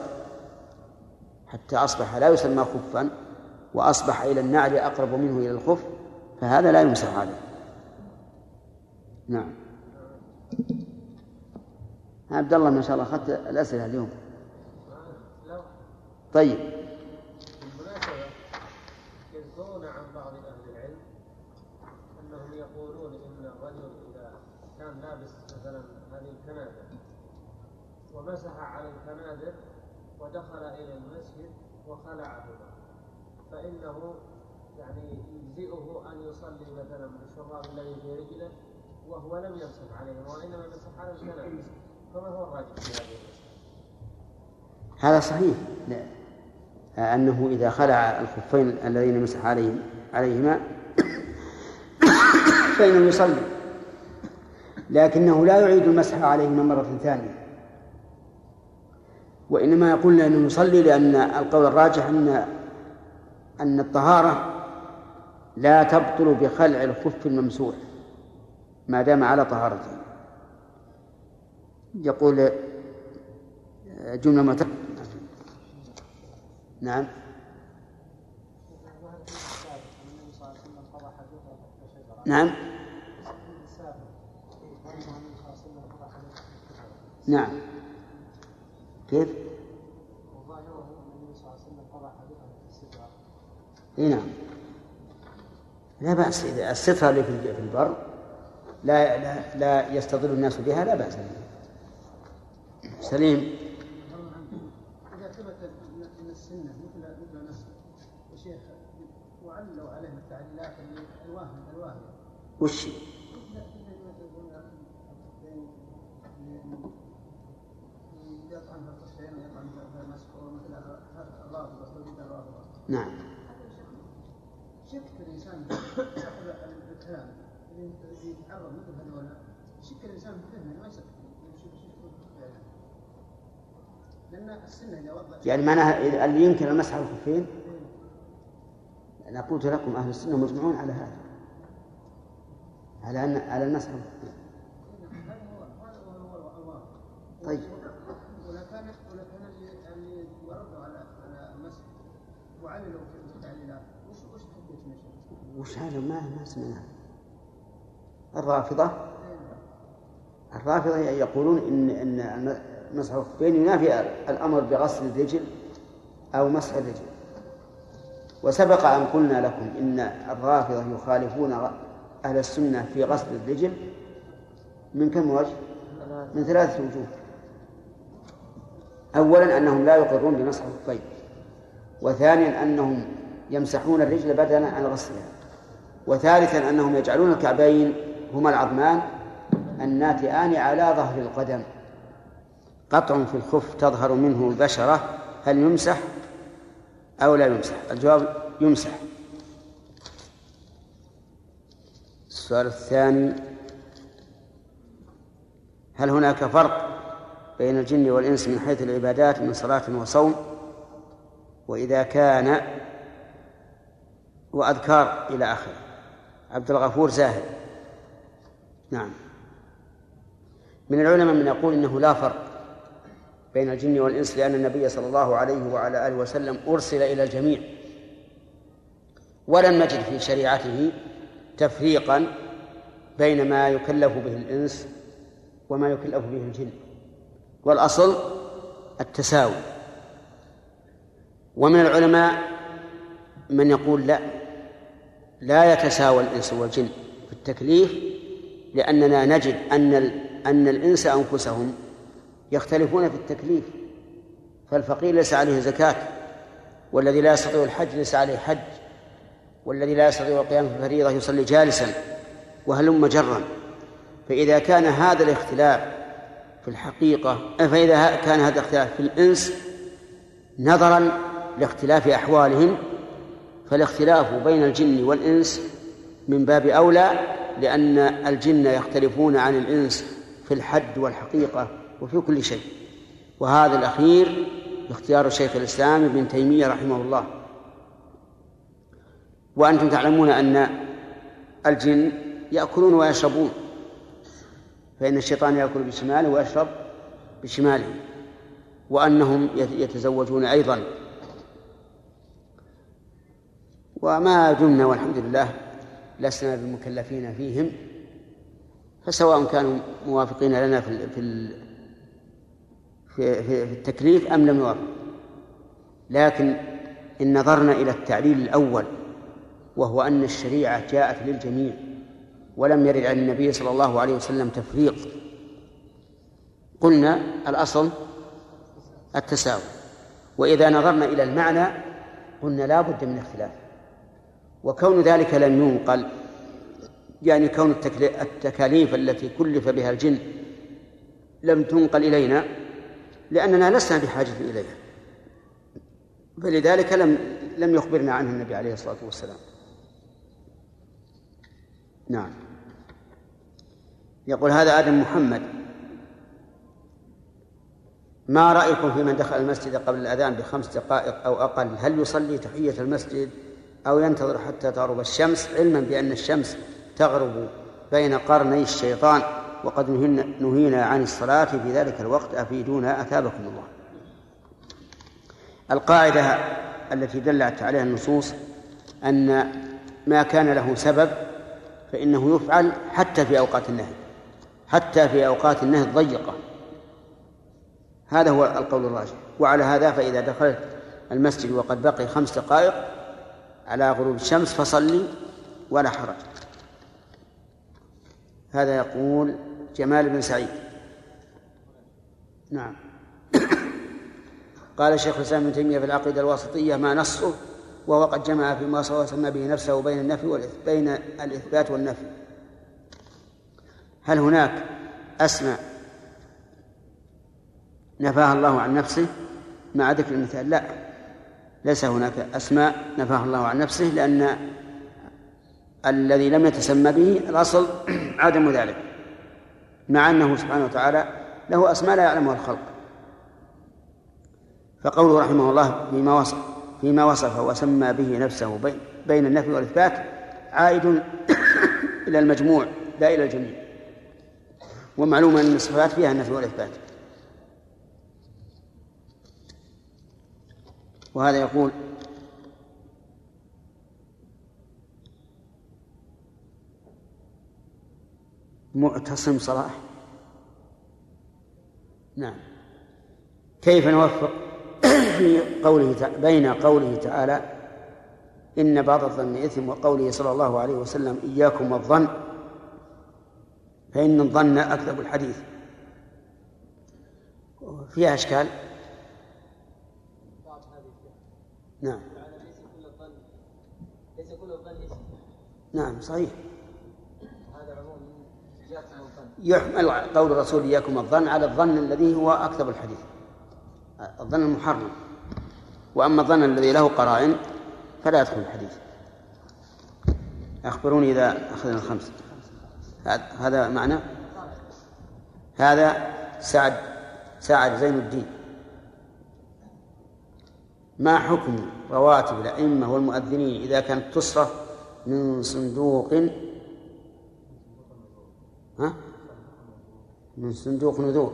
حتى أصبح لا يسمى خفا وأصبح إلى النعل أقرب منه إلى الخف فهذا لا يمسح عليه نعم. عبد الله ما شاء الله أخذت الأسئلة اليوم. طيب بالمناسبة يذكرون عن بعض أهل العلم أنهم يقولون إن الرجل إذا كان لابس مثلا هذه الكنادر ومسح على الكنادر ودخل إلى المسجد وخلعهما فإنه يعني يجزئه أن يصلي مثلا بالشراب الذي في رجله وهو لم يمسح عليهما وإنما مسح على الكنادر فما هو الراجح في هذه المسألة؟ هذا صحيح. لا. أنه إذا خلع الخفين الذين مسح عليهم عليهما <coughs> فإنه يصلي. لكنه لا يعيد المسح عليهما مرة ثانية. وإنما يقول أنه يصلي لأن القول الراجح أن أن الطهارة لا تبطل بخلع الخف الممسوح ما دام على طهارته يقول جملة مت... نعم. نعم. نعم. كيف؟ إي نعم لا بأس إذا السترة اللي في البر لا لا لا يستظل الناس بها لا بأس بها سليم إذا ثبت أن السنة مثل مثل يا شيخ وعلوا عليه التعليلات الواهية الواهية وش؟ يطعن في الخفين ويطعن في المسح ومثل الرافضة الرافضة نعم. شك الإنسان صاحب الكلام اللي يتعرض مثل هذول شك الإنسان في فهمه ما يصدق لأن السنة إذا وضع يعني معناها اللي يمكن المسح على الخفين؟ أنا قلت لكم أهل السنة مجمعون على هذا. على أن على المسح طيب ولا كان ولا كان اللي اللي يردوا على على المسح وش وش هذا؟ ما ما سمعنا. الرافضة؟ الرافضة يقولون إن إن مسح الخفين ينافي الأمر بغسل الرجل أو مسح الرجل. وسبق أن قلنا لكم إن الرافضة يخالفون أهل السنة في غسل الرجل من كم وجه؟ من ثلاثة وجوه. أولا أنهم لا يقرون بمسح الخفين وثانيا أنهم يمسحون الرجل بدلا عن غسلها وثالثا أنهم يجعلون الكعبين هما العظمان الناتئان على ظهر القدم. قطع في الخف تظهر منه البشرة. هل يمسح أو لا يمسح؟ الجواب يمسح. السؤال الثاني هل هناك فرق بين الجن والإنس من حيث العبادات من صلاة وصوم؟ وإذا كان وأذكار إلى آخره. عبد الغفور زاهد. نعم. من العلماء من يقول إنه لا فرق بين الجن والإنس لأن النبي صلى الله عليه وعلى آله وسلم أرسل إلى الجميع. ولم نجد في شريعته تفريقا بين ما يكلف به الإنس وما يكلف به الجن. والأصل التساوي. ومن العلماء من يقول لا لا يتساوى الإنس والجن في التكليف لأننا نجد أن أن الإنس أنفسهم يختلفون في التكليف فالفقير ليس عليه زكاة والذي لا يستطيع الحج ليس عليه حج والذي لا يستطيع القيام في الفريضة يصلي جالسا وهلم جرا. فإذا كان هذا الاختلاف في الحقيقة فإذا كان هذا الاختلاف في الإنس نظرا لاختلاف أحوالهم فالاختلاف بين الجن والإنس من باب أولى لأن الجن يختلفون عن الإنس في الحد والحقيقة وفي كل شيء. وهذا الأخير اختيار شيخ الإسلام ابن تيمية رحمه الله. وأنتم تعلمون أن الجن يأكلون ويشربون فإن الشيطان يأكل بشماله ويشرب بشماله وأنهم يتزوجون أيضا. وما دمنا والحمد لله لسنا بالمكلفين فيهم فسواء كانوا موافقين لنا في في في, في التكليف أم لم يوافق. لكن إن نظرنا إلى التعليل الأول وهو أن الشريعة جاءت للجميع ولم يرد عن النبي صلى الله عليه وسلم تفريق قلنا الأصل التساوي. وإذا نظرنا إلى المعنى قلنا لا بد من اختلاف. وكون ذلك لم ينقل يعني كون التكاليف التي كلف بها الجن لم تنقل إلينا لأننا لسنا بحاجة إليها. فلذلك لم لم يخبرنا عنه النبي عليه الصلاة والسلام. نعم. يقول هذا آدم محمد. ما رأيكم في من دخل المسجد قبل الأذان بخمس دقائق أو أقل؟ هل يصلي تحية المسجد؟ أو ينتظر حتى تغرب الشمس علما بأن الشمس تغرب بين قرني الشيطان. وقد نهينا عن الصلاة في ذلك الوقت. أفيدونا؟ أثابكم الله. القاعدة التي دلت عليها النصوص أن ما كان له سبب فإنه يفعل حتى في أوقات النهي حتى في أوقات النهي الضيقة. هذا هو القول الراجح. وعلى هذا فإذا دخلت المسجد وقد بقي خمس دقائق على غروب الشمس فصلي ولا حرج. هذا يقول جمال بن سعيد. نعم. <coughs> قال الشيخ الإسلام ابن تيمية في العقيدة الواسطية ما نصه وهو قد جمع فيما وسمى به نفسه بين النفي بين الإثبات والنفي. هل هناك أسماء نفاها الله عن نفسه مع ذكر المثال؟ لا. ليس هناك أسماء نفاها الله عن نفسه لأن الذي لم يتسمى به الأصل <clears throat> عدم ذلك مع أنه سبحانه وتعالى له أسماء لا يعلمها الخلق. فقوله رحمه الله فيما وصف فيما وصف وسمى به نفسه بين النفي والإثبات عائد <clears throat> إلى المجموع لا إلى الجميع. ومعلوم أن الصفات فيها النفي والإثبات. وهذا يقول معتصم صلاح. نعم. كيف نوفق <coughs> قوله بين قوله تعالى إن بعض الظن إثم وقوله صلى الله عليه وسلم إياكم والظن فإن الظن أكذب الحديث. فيها أشكال؟ نعم. ليس كل الظن نعم صحيح. هذا عموم يحمل قول الرسول إياكم الظن على الظن الذي هو أكذب الحديث الظن المحرم. وأما الظن الذي له قرائن فلا يدخل الحديث. أخبروني إذا أخذنا الخمس. هذا معنى؟ هذا سعد سعد زين الدين. ما حكم رواتب الأئمة والمؤذنين إذا كانت تصرف من صندوق؟ ها؟ من صندوق نذور.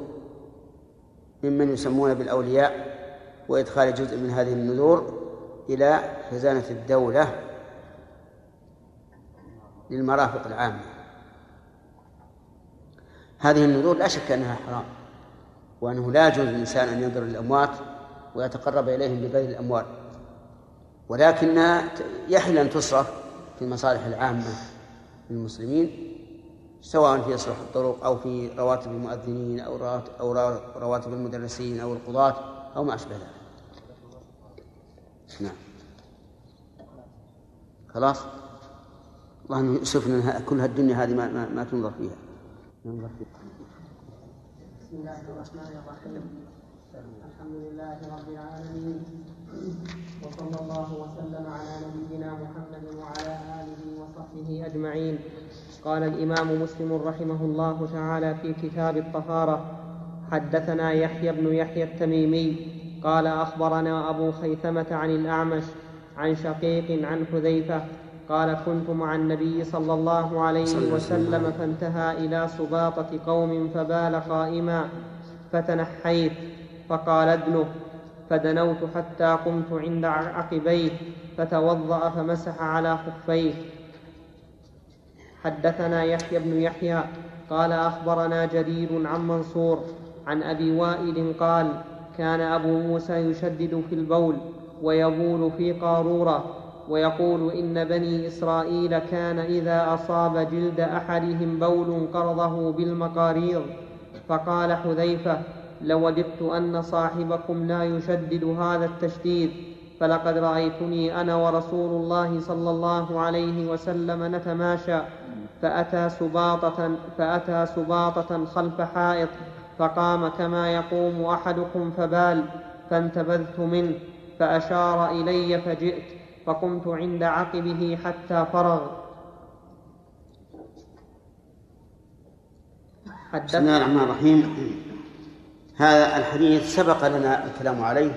ممن يسمون بالأولياء وإدخال جزء من هذه النذور إلى خزانة الدولة للمرافق العامة. هذه النذور لا شك أنها حرام وأنه لا يجوز للإنسان أن ينظر للأموات ويتقرب إليهم ببذل الأموال. ولكنها يحل أن تصرف في المصالح العامة للمسلمين سواء في إصلاح الطرق أو في رواتب المؤذنين أو رواتب المدرسين أو القضاة أو ما أشبه ذلك. نعم. خلاص؟ الله يسفنا كل هالدنيا هذه ما, ما, ما تنظر فيها. ننظر فيها. بسم الله الرحمن الرحيم. الحمد لله رب العالمين. وصلى الله وسلم على نبينا محمد وعلى آله وصحبه أجمعين. قال الإمام مسلم رحمه الله تعالى في كتاب الطهارة حدثنا يحيى بن يحيى التميمي قال أخبرنا أبو خيثمة عن الأعمش عن شقيق عن حذيفة قال كنت مع النبي صلى الله عليه وسلم. فانتهى إلى سباطة قوم فبال قائما فتنحيت. فقال ادنه فدنوت حتى قمت عند عقبيه فتوضأ فمسح على خفيه. حدثنا يحيى بن يحيى قال أخبرنا جرير عن منصور عن أبي وائل قال كان أبو موسى يشدد في البول ويبول في قارورة ويقول إن بني إسرائيل كان إذا أصاب جلد أحدهم بول قرضه بالمقاريض فقال حذيفة لوددت أن صاحبكم لا يشدد هذا التشديد فلقد رأيتني أنا ورسول الله صلى الله عليه وسلم نتماشى فأتى سباطة فأتى سباطة خلف حائط فقام كما يقوم أحدكم فبال فانتبذت منه فأشار إلي فجئت فقمت عند عقبه حتى فرغ. بسم الله الرحمن الرحيم. هذا الحديث سبق لنا الكلام عليه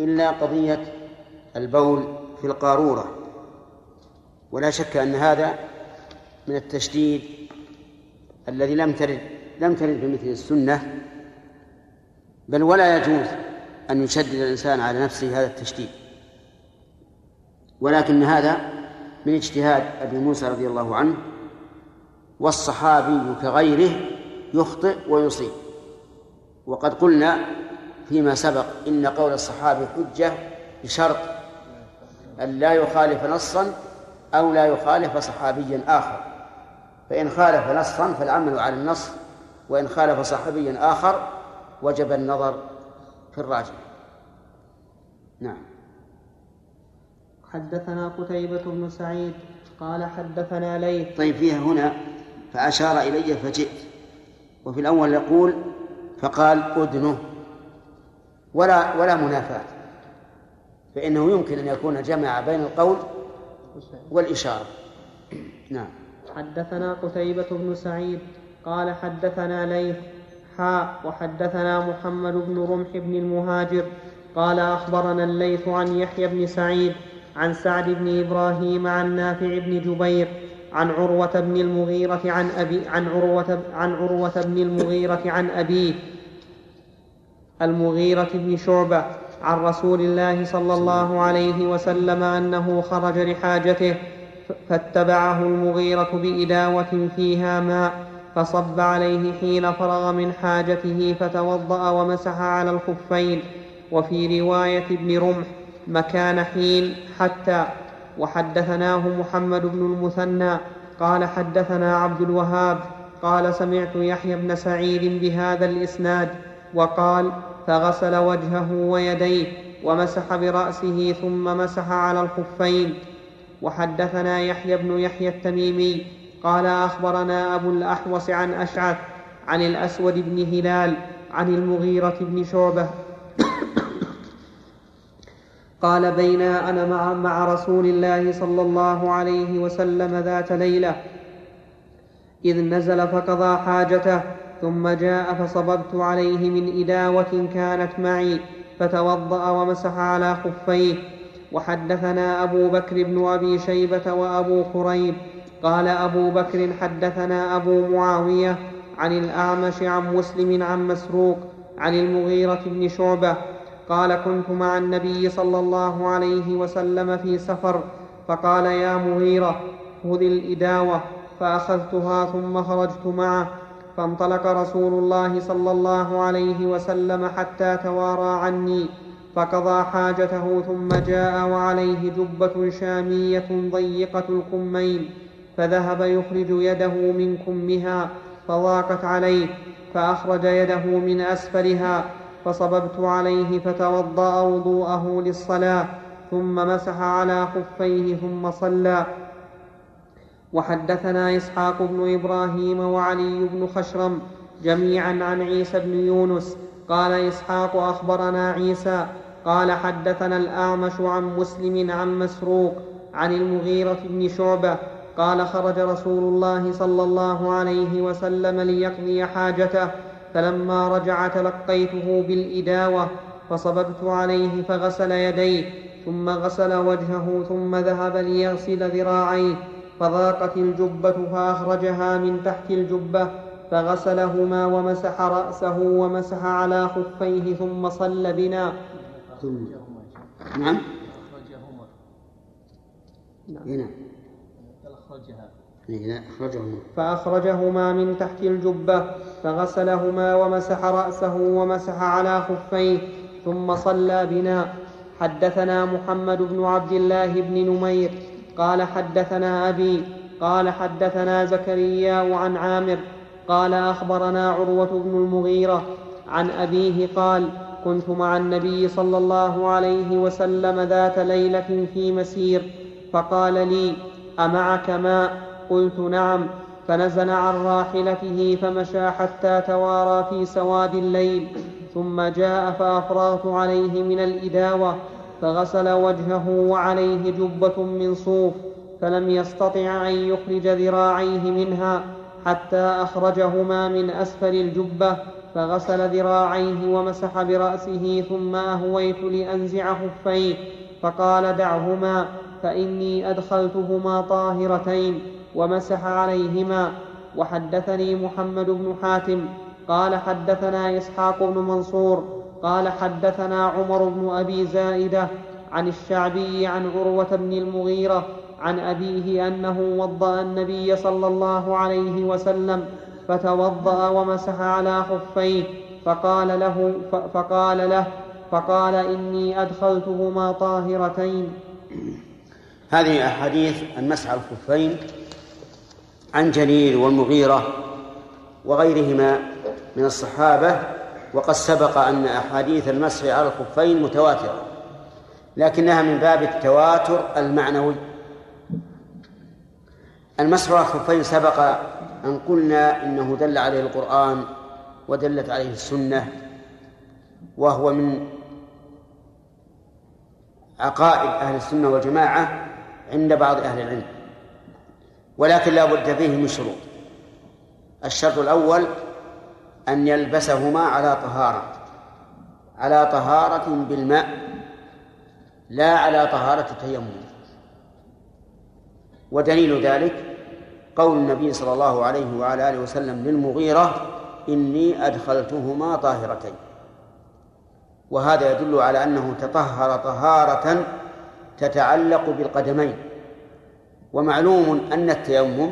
إلا قضية البول في القارورة. ولا شك أن هذا من التشديد الذي لم ترد لم ترد بمثل السنة بل ولا يجوز أن يشدد الإنسان على نفسه هذا التشديد. ولكن هذا من اجتهاد أبي موسى رضي الله عنه والصحابي كغيره يخطئ ويصيب. وقد قلنا فيما سبق إن قول الصحابي حجة بشرط أن لا يخالف نصا أو لا يخالف صحابيا آخر. فإن خالف نصا فالعمل على النص وإن خالف صحابيا آخر وجب النظر في الراجح. نعم. حدثنا قتيبة بن سعيد قال حدثنا ليث. طيب فيها هنا فأشار إلي فجئت. وفي الأول يقول فقال أدنه ولا ولا منافاة فإنه يمكن أن يكون جمع بين القول والإشارة. نعم. حدثنا قتيبة بن سعيد قال حدثنا ليث حاء وحدثنا محمد بن رمح بن المهاجر قال أخبرنا الليث عن يحيى بن سعيد عن سعد بن إبراهيم عن نافع بن جبير عن عروة بن المغيرة عن أبي عن عروة عن عروة بن المغيرة عن أبيه المغيرة بن شعبة عن رسول الله صلى الله عليه وسلم أنه خرج لحاجته فاتبعه المغيرة بإداوة فيها ماء فصب عليه حين فرغ من حاجته فتوضأ ومسح على الخفين. وفي رواية ابن رمح مكان حين حتى وحدثناه محمد بن المثنى قال حدثنا عبد الوهاب قال سمعت يحيى بن سعيد بهذا الإسناد وقال فغسل وجهه ويديه ومسح برأسه ثم مسح على الخفين. وحدثنا يحيى بن يحيى التميمي قال أخبرنا أبو الأحوص عن أشعث عن الأسود بن هلال عن المغيرة بن شعبة قال بينا أنا مع, مع رسول الله صلى الله عليه وسلم ذات ليلة إذ نزل فقضى حاجته ثم جاء فصببت عليه من إداوة كانت معي فتوضأ ومسح على خفيه وحدثنا أبو بكر بن أبي شيبة وأبو كريب قال أبو بكر حدثنا أبو معاوية عن الأعمش عن مسلم عن مسروق عن المغيرة بن شعبة قال كنت مع النبي صلى الله عليه وسلم في سفر فقال يا مغيرة خذ الإداوة فأخذتها ثم خرجت معه فانطلق رسول الله صلى الله عليه وسلم حتى توارى عني فقضى حاجته ثم جاء وعليه جبة شامية ضيقة الكمين فذهب يخرج يده من كمها فضاقت عليه فأخرج يده من أسفلها فصببت عليه فتوضأ وضوءه للصلاة ثم مسح على خفيه ثم صلى. وحدثنا إسحاق بن إبراهيم وعلي بن خشرم جميعا عن عيسى بن يونس. قال إسحاق أخبرنا عيسى قال حدثنا الأعمش عن مسلم عن مسروق عن المغيرة بن شعبة قال خرج رسول الله صلى الله عليه وسلم ليقضي حاجته. فلما رجع تلقيته بالإداوة فصببت عليه فغسل يديه ثم غسل وجهه ثم ذهب ليغسل ذراعيه فضاقت الجبة فأخرجها من تحت الجبة فغسلهما ومسح رأسه ومسح على خفيه ثم صلى بنا. نعم. نعم. هنا أخرجها هنا أخرجهما فأخرجهما من تحت الجبة فغسلهما ومسح رأسه ومسح على خفيه ثم صلى بنا. حدثنا محمد بن عبد الله بن نمير قال حدثنا أبي قال حدثنا زكريا عن عامر قال أخبرنا عروة بن المغيرة عن أبيه قال كنت مع النبي صلى الله عليه وسلم ذات ليلة في مسير فقال لي أمعك ماء؟ قلت نعم فنزل عن راحلته فمشى حتى توارى في سواد الليل ثم جاء فافرغت عليه من الإداوة فغسل وجهه وعليه جبة من صوف فلم يستطع أن يخرج ذراعيه منها حتى أخرجهما من أسفل الجبة فغسل ذراعيه ومسح برأسه ثم أهويت لأنزع خفيه فقال دعهما فإني أدخلتهما طاهرتين. ومسح عليهما. وحدثني محمد بن حاتم قال حدثنا إسحاق بن منصور قال حدثنا عمر بن أبي زائدة عن الشعبي عن عروة بن المغيرة عن أبيه أنه وضأ النبي صلى الله عليه وسلم فتوضأ ومسح على خفيه فقال له فقال له فقال إني أدخلتهما طاهرتين. هذه أحاديث المسح على الخفين عن جرير والمغيرة وغيرهما من الصحابة وقد سبق أن أحاديث المسح على الخفين متواترة لكنها من باب التواتر المعنوي. المسح على الخفين سبق أن قلنا إنه دل عليه القرآن ودلت عليه السنة وهو من عقائد أهل السنة والجماعة عند بعض أهل العلم. ولكن لا بد فيه من شروط. الشرط الأول أن يلبسهما على طهارة على طهارة بالماء لا على طهارة التيمم. ودليل ذلك قول النبي صلى الله عليه وعلى آله وسلم للمغيرة إني أدخلتهما طاهرتين. وهذا يدل على أنه تطهر طهارة تتعلق بالقدمين. ومعلوم أن التيمم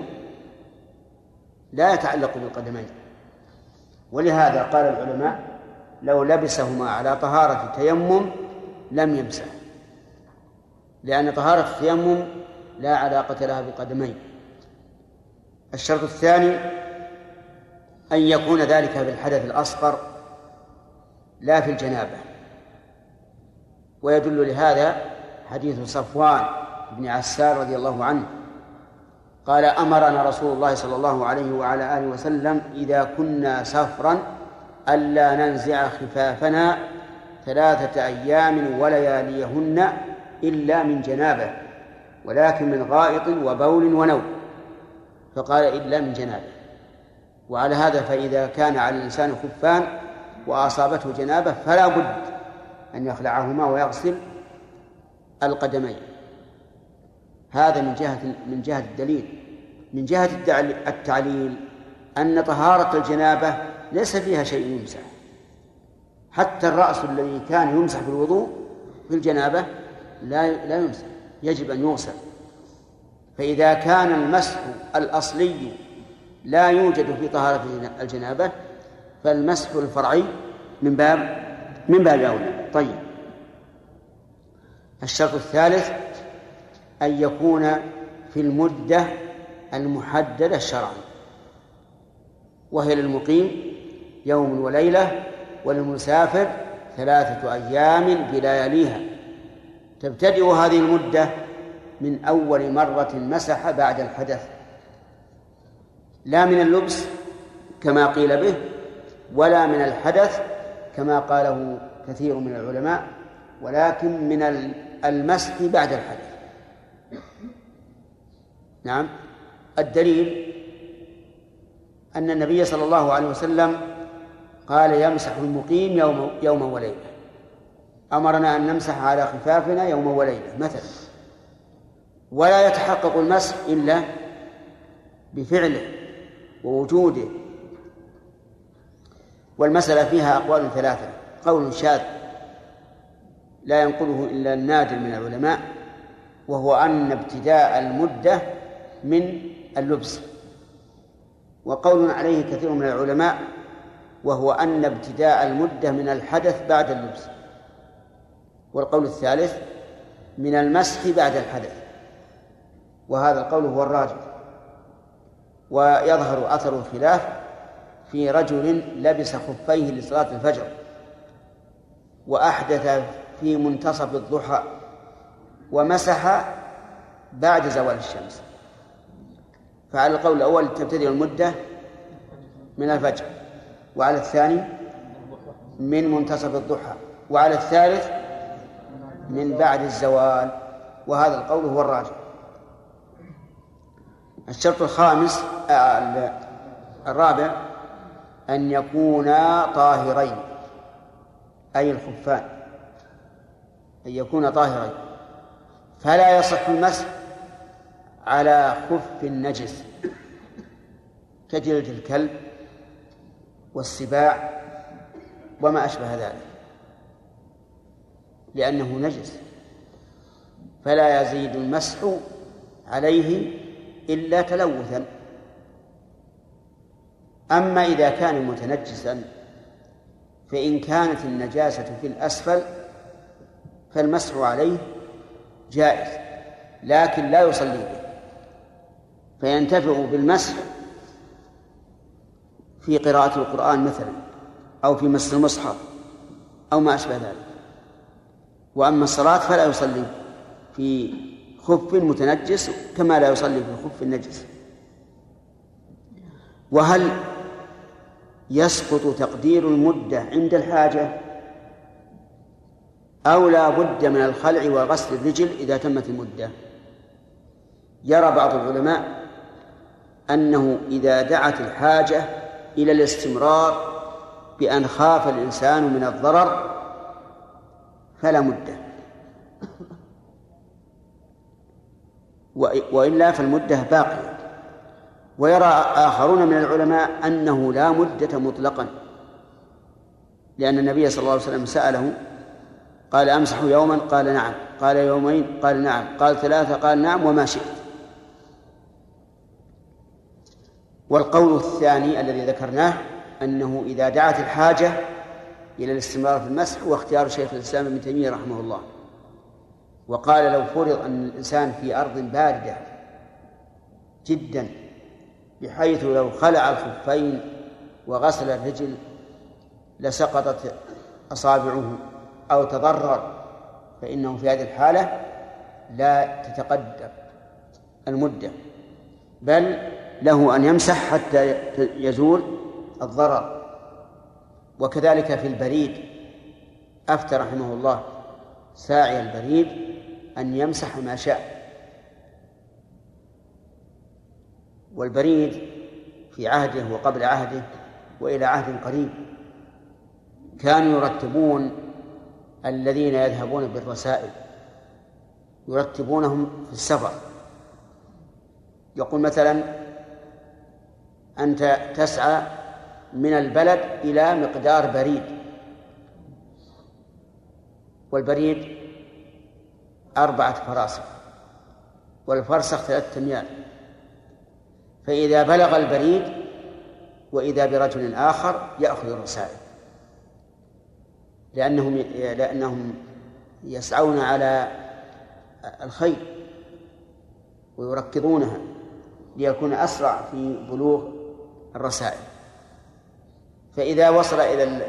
لا يتعلق بالقدمين. ولهذا قال العلماء لو لبسهما على طهارة التيمم لم يمسح لأن طهارة التيمم لا علاقة لها بالقدمين. الشرط الثاني أن يكون ذلك بالحدث الأصغر لا في الجنابة. ويدل لهذا حديث صفوان بن عسار رضي الله عنه قال أمرنا رسول الله صلى الله عليه وعلى آله وسلم إذا كنا سفرا ألا ننزع خفافنا ثلاثة أيام ولياليهن إلا من جنابة ولكن من غائط وبول ونوم. فقال إلا من جنابة. وعلى هذا فإذا كان على الإنسان خفان وأصابته جنابة فلا بد أن يخلعهما ويغسل القدمين. هذا من جهة من جهة الدليل. من جهة التعليل أن طهارة الجنابة ليس فيها شيء يمسح حتى الرأس الذي كان يمسح في الوضوء في الجنابة لا لا يمسح يجب أن يغسل. فإذا كان المسح الأصلي لا يوجد في طهارة الجنابة فالمسح الفرعي من باب من باب أولى. طيب. الشرط الثالث أن يكون في المدة المحددة شرعا. وهي للمقيم يوم وليلة وللمسافر ثلاثة أيام بلياليها تبتدئ هذه المدة من أول مرة مسح بعد الحدث. لا من اللبس كما قيل به ولا من الحدث كما قاله كثير من العلماء ولكن من المسح بعد الحدث. نعم. الدليل أن النبي صلى الله عليه وسلم قال يمسح المقيم يوم يوما وليلة. أمرنا أن نمسح على خفافنا يوما وليلة مثلا. ولا يتحقق المسح إلا بفعله ووجوده. والمسألة فيها أقوال ثلاثة. قول شاذ لا ينقله إلا النادر من العلماء. وهو أن ابتداء المدة من اللبس. وقول عليه كثير من العلماء وهو أن ابتداء المدة من الحدث بعد اللبس. والقول الثالث من المسح بعد الحدث. وهذا القول هو الراجح. ويظهر أثر الخلاف في رجل لبس خفيه لصلاة الفجر وأحدث في منتصف الضحى ومسح بعد زوال الشمس. فعلى القول الأول تبتدئ المدة من الفجر وعلى الثاني من منتصف الضحى وعلى الثالث من بعد الزوال. وهذا القول هو الراجح. الشرط الخامس الرابع أن يكونا طاهرين أي الخفان أن يكونا طاهرين. فلا يصح المسح على خف النجس كجلد الكلب والسباع وما أشبه ذلك لأنه نجس فلا يزيد المسح عليه إلا تلوثا. أما إذا كان متنجسا فإن كانت النجاسة في الأسفل فالمسح عليه جائز لكن لا يصلي به. فينتفع بالمسح في قراءة القرآن مثلا أو في مس المصحف أو ما أشبه ذلك. وأما الصلاة فلا يصلي في خف متنجس كما لا يصلي في خف النجس وهل يسقط تقدير المدة عند الحاجة؟ أو لا بد من الخلع وغسل الرجل إذا تمت المدة. يرى بعض العلماء أنه إذا دعت الحاجة إلى الاستمرار بأن خاف الإنسان من الضرر فلا مدة. وإلا فالمدة باقية. ويرى آخرون من العلماء أنه لا مدة مطلقا. لأن النبي صلى الله عليه وسلم سأله قال أمسح يوما؟ قال نعم. قال يومين؟ قال نعم. قال ثلاثة؟ قال نعم. وما شئت. والقول الثاني الذي ذكرناه أنه إذا دعت الحاجة إلى الاستمرار في المسح واختيار شيخ الإسلام ابن تيمية رحمه الله. وقال لو فرض أن الإنسان في أرض باردة جدا بحيث لو خلع الخفين وغسل الرجل لسقطت أصابعه. أو تضرر فإنه في هذه الحالة لا تتقدر المدة بل له أن يمسح حتى يزول الضرر. وكذلك في البريد أفتى رحمه الله ساعي البريد أن يمسح ما شاء. والبريد في عهده وقبل عهده وإلى عهد قريب كانوا يرتبون الذين يذهبون بالرسائل يرتبونهم في السفر. يقول مثلا أنت تسعى من البلد إلى مقدار بريد. والبريد أربعة فراسخ والفرسخ ثلاثة أميال فإذا بلغ البريد وإذا برجل آخر يأخذ الرسائل. لأنهم لأنهم يسعون على الخير ويركضونها ليكون أسرع في بلوغ الرسائل. فإذا وصل إلى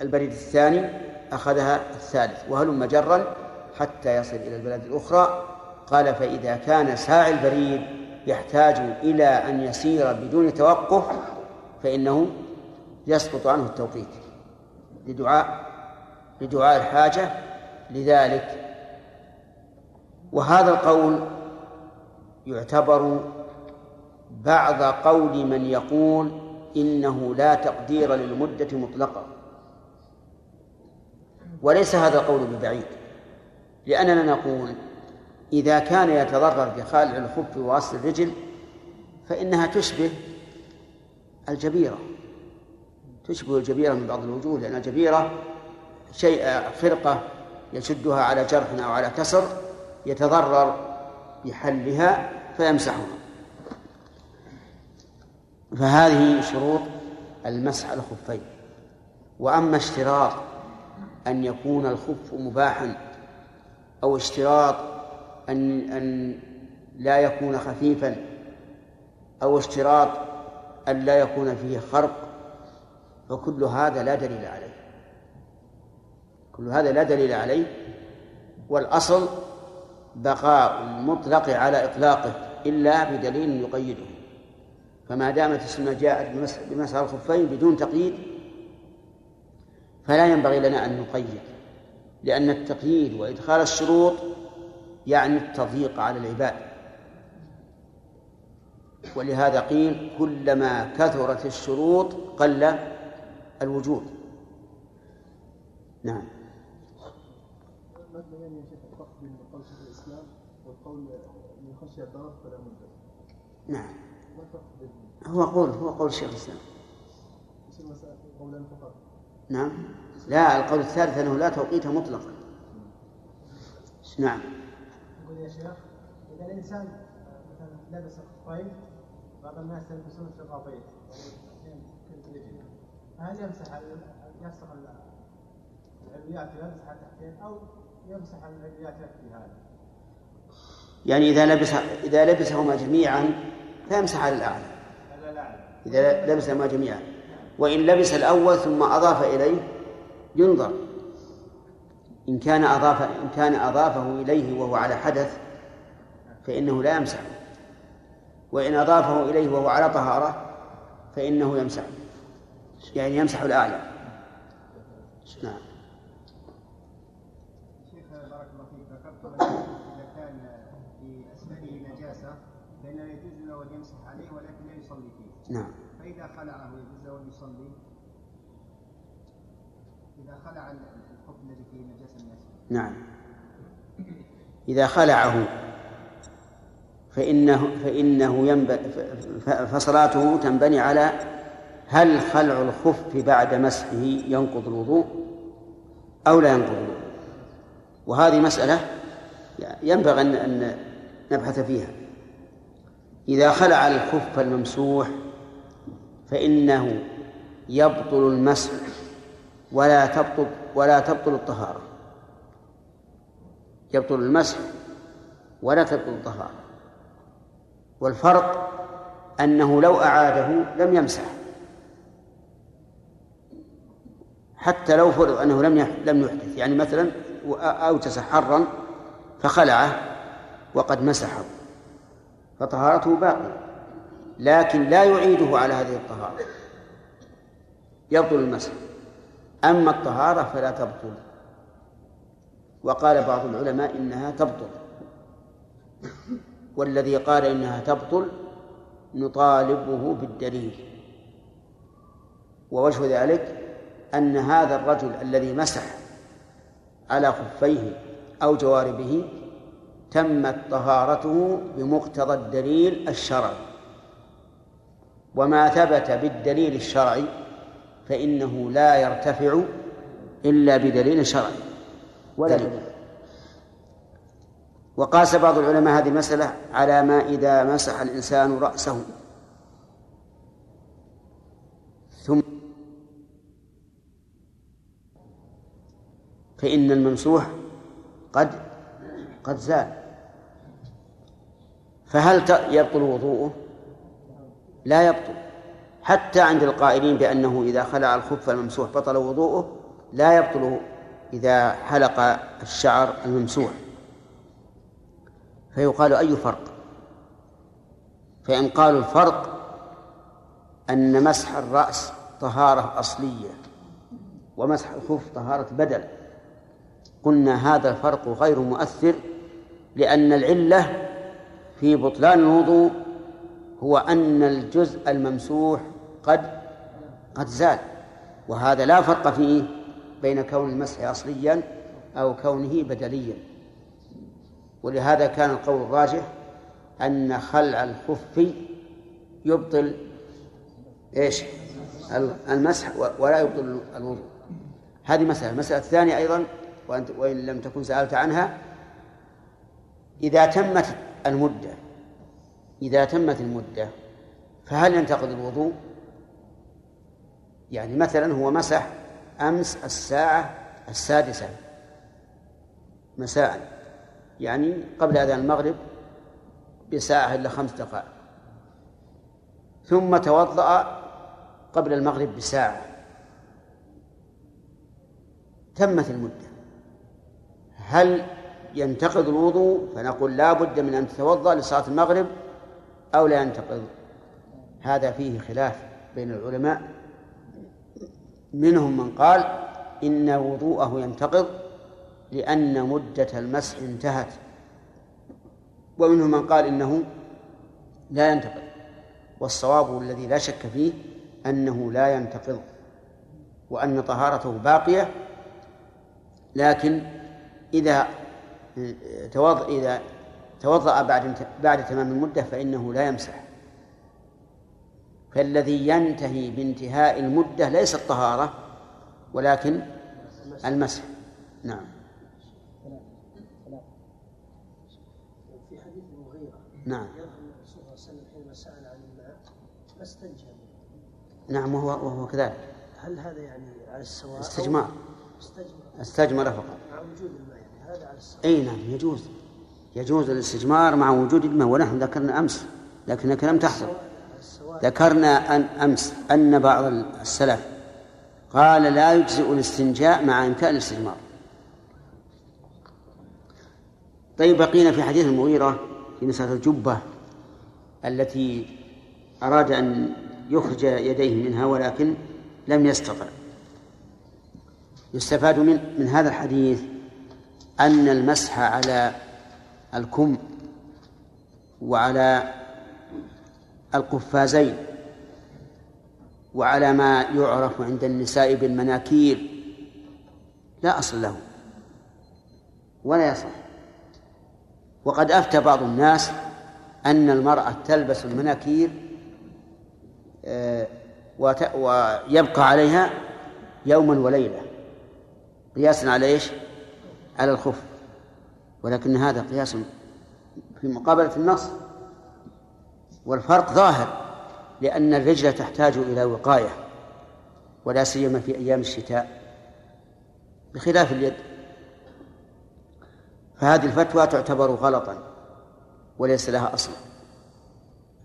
البريد الثاني أخذها الثالث وهلم جرا حتى يصل إلى البلد الأخرى. قال فإذا كان ساعي البريد يحتاج إلى أن يسير بدون توقف فإنه يسقط عنه التوقيت لدعاء لدعاء الحاجة لذلك. وهذا القول يعتبر بعض قول من يقول إنه لا تقدير للمدة مطلقة وليس هذا القول ببعيد لأننا نقول إذا كان يتضرر بخالع الخف وغسل الرجل فإنها تشبه الجبيرة تشبه الجبيرة من بعض الوجوه لأن الجبيرة شيء خرقة يشدها على جرح أو على كسر يتضرر بحلها فيمسحها. فهذه شروط المسح الخفين. وأما اشتراط أن يكون الخف مباحا أو اشتراط أن أن لا يكون خفيفا أو اشتراط أن لا يكون فيه خرق فكل هذا لا دليل عليه. كل هذا لا دليل عليه والأصل بقاء المطلق على إطلاقه إلا بدليل يقيده. فما دامت السنة جاءت بمسح الخفين بدون تقييد فلا ينبغي لنا أن نقيد لأن التقييد وإدخال الشروط يعني التضييق على العباد. ولهذا قيل كلما كثرت الشروط قل الوجود. نعم ما بين يا شيخ الفرق بين قول شيخ الاسلام من خشي الضرر فلا مدة نعم. هو قول هو قول شيخ قولان فقط. نعم. لا القول الثالث أنه لا توقيت مطلقا نعم. يقول يا شيخ إذا الإنسان مثلا لبس الخفين بعض الناس يلبسون شرابين فهل يمسح يفسخ ال- العلويات ويمسح التحتين أو يمسح العلويات يكفي هذا؟ يعني إذا لبس إذا لبسهما جميعا فيمسح على الأعلى. إذا لبسهما جميعا. وإن لبس الأول ثم أضاف إليه ينظر. إن كان أضاف إن كان أضافه إليه وهو على حدث فإنه لا يمسح. وإن أضافه إليه وهو على طهارة فإنه يمسح. يعني يمسح الأعلى. نعم شيخ بارك الله فيك ذكرت اذا كان في اسفله نجاسه فانه ان يمسح عليه ولكن لا يصلي فيه. نعم. فإذا خلعه يجوز أن يصلي. إذا خلع الحكم الذي فيه الناس. نعم. إذا خلعه فإنه فإنه ينبغي فصلاته تنبني على هل خلع الخف بعد مسحه ينقض الوضوء أو لا ينقض الوضوء؟ وهذه مسألة ينبغي أن أن نبحث فيها. إذا خلع الخف الممسوح فإنه يبطل المسح ولا تبطل ولا تبطل الطهارة. يبطل المسح ولا تبطل الطهارة. والفرق أنه لو أعاده لم يمسح. حتى لو فرض أنه لم لم يحدث يعني مثلا أوجس حرا فخلعه وقد مسحه. فطهارته باقية لكن لا يعيده على هذه الطهارة. يبطل المسح. أما الطهارة فلا تبطل. وقال بعض العلماء إنها تبطل. والذي قال إنها تبطل نطالبه بالدليل. ووجه ذلك أن هذا الرجل الذي مسح على خفيه أو جواربه تمت طهارته بمقتضى الدليل الشرعي. وما ثبت بالدليل الشرعي فإنه لا يرتفع إلا بدليل شرعي. ولا دليل. وقاس بعض العلماء هذه المسألة على ما إذا مسح الإنسان رأسه. ثم فإن الممسوح قد قد زال. فهل يبطل وضوءه؟ لا يبطل. حتى عند القائلين بأنه إذا خلع الخف الممسوح بطل وضوءه لا يبطل إذا حلق الشعر الممسوح. فيقال أي فرق؟ فإن قالوا الفرق أن مسح الرأس طهارة أصلية ومسح الخف طهارة بدل. قلنا هذا الفرق غير مؤثر لأن العلة في بطلان الوضوء هو أن الجزء الممسوح قد قد زال وهذا لا فرق فيه بين كون المسح أصليا أو كونه بدليا. ولهذا كان القول الراجح أن خلع الخف يبطل إيش؟ المسح ولا يبطل الوضوء. هذه مسألة. المسألة الثانية أيضا وإن لم تكن سألت عنها إذا تمت المدة. إذا تمت المدة فهل ينتقض الوضوء؟ يعني مثلا هو مسح أمس الساعة السادسة مساء يعني قبل أذان المغرب بساعة إلا خمس دقائق. ثم توضأ قبل المغرب بساعة. تمت المدة. هل ينتقض الوضوء فنقول لا بد من أن تتوضأ لصلاة المغرب أو لا ينتقض. هذا فيه خلاف بين العلماء. منهم من قال إن وضوءه ينتقض لأن مدة المسح انتهت. ومنهم من قال إنه لا ينتقض. والصواب الذي لا شك فيه أنه لا ينتقض وأن طهارته باقية. لكن إذا توضأ إذا توضأ بعد بعد تمام المدة فإنه لا يمسح. فالذي ينتهي بانتهاء المدة ليس الطهارة ولكن المسح. نعم. في حديث المغيرة نعم. الرسول صلى الله عليه وسلم حينما سأل عن الماء ما استنجى نعم وهو وهو كذلك. هل هذا يعني على السواء؟ استجمار. استجمار. استجمر فقط. مع وجود الماء أي نعم يجوز. يجوز الاستجمار مع وجود الماء ونحن ذكرنا أمس لكنك لم تحضر. ذكرنا أن أمس أن بعض السلف قال لا يجزئ الاستنجاء مع إمكان الاستجمار. طيب بقينا في حديث المغيرة في مسألة الجبة التي أراد أن يخرج يديه منها ولكن لم يستطع. يستفاد من من هذا الحديث أن المسح على الكم وعلى القفازين وعلى ما يعرف عند النساء بالمناكير لا أصل له ولا يصح وقد أفتى بعض الناس أن المرأة تلبس المناكير آه، ويبقى عليها يوما وليلة قياسا على إيش؟ على الخف ولكن هذا قياس في مقابلة النص. والفرق ظاهر لأن الرجل تحتاج إلى وقاية ولا سيما في أيام الشتاء بخلاف اليد. فهذه الفتوى تعتبر غلطا وليس لها أصل.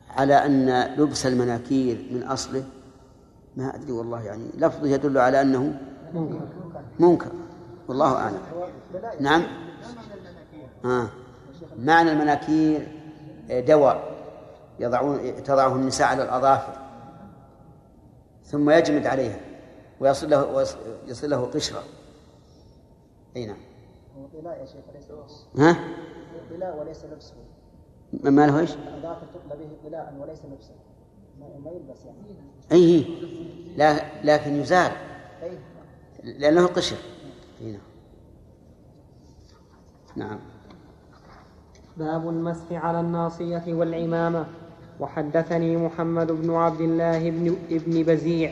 على أن لبس المناكير من أصله ما أدري والله يعني لفظه يدل على أنه منكر. والله أعلم. نعم. آه. معنى المناكير دواء. يضعون تضعه النساء على الأظافر. ثم يجمد عليها. ويصل له يصل له قشرة. أي نعم. طلاء يا شيخ وليس لبس ها؟ طلاء وليس لبسه ما له إيش؟ الأظافر تقلى به طلاء وليس لبسا ما- يلبس يعني أي. لا لكن يزال. لأنه قشر. أي نعم. نعم. باب المسح على الناصية والعمامة. وحدثني محمد بن عبد الله بن ابن بزيع.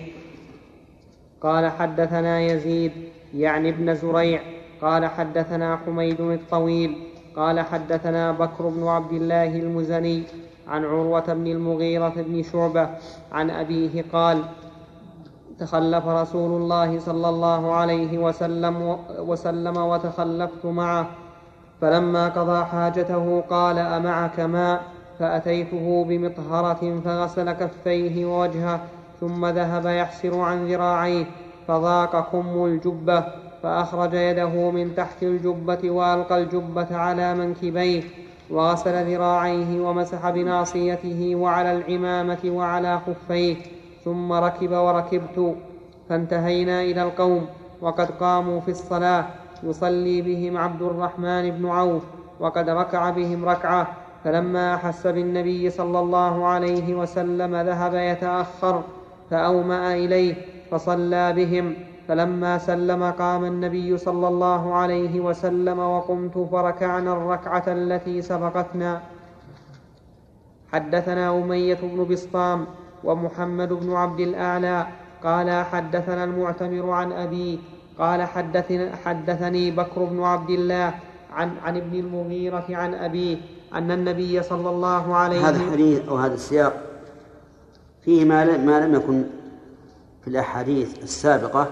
قال حدثنا يزيد يعني ابن زريع. قال حدثنا حميد الطويل. قال حدثنا بكر بن عبد الله المزني عن عروة بن المغيرة بن شعبة عن أبيه قال تخلف رسول الله صلى الله عليه وسلم وسلم وتخلفت معه. فلما قضى حاجته قال أمعك ماء؟ فأتيته بمطهرة فغسل كفيه ووجهه ثم ذهب يحسر عن ذراعيه فضاق كم الجبة فأخرج يده من تحت الجبة وألقى الجبة على منكبيه وغسل ذراعيه ومسح بناصيته وعلى العمامة وعلى خفيه. ثم ركب وركبت فانتهينا إلى القوم وقد قاموا في الصلاة يصلي بهم عبد الرحمن بن عوف وقد ركع بهم ركعة فلما أحس بالنبي صلى الله عليه وسلم ذهب يتأخر فأومأ إليه فصلى بهم فلما سلم قام النبي صلى الله عليه وسلم وقمت فركعنا الركعة التي سبقتنا. حدثنا أمية بن بسطام ومحمد بن عبد الأعلى قال حدثنا المعتمر عن أبيه قال حدثنا حدثني بكر بن عبد الله عن عن ابن المغيرة عن أبيه أن النبي صلى الله عليه هذا الحديث أو هذا السياق فيه ما ما لم يكن في الأحاديث السابقة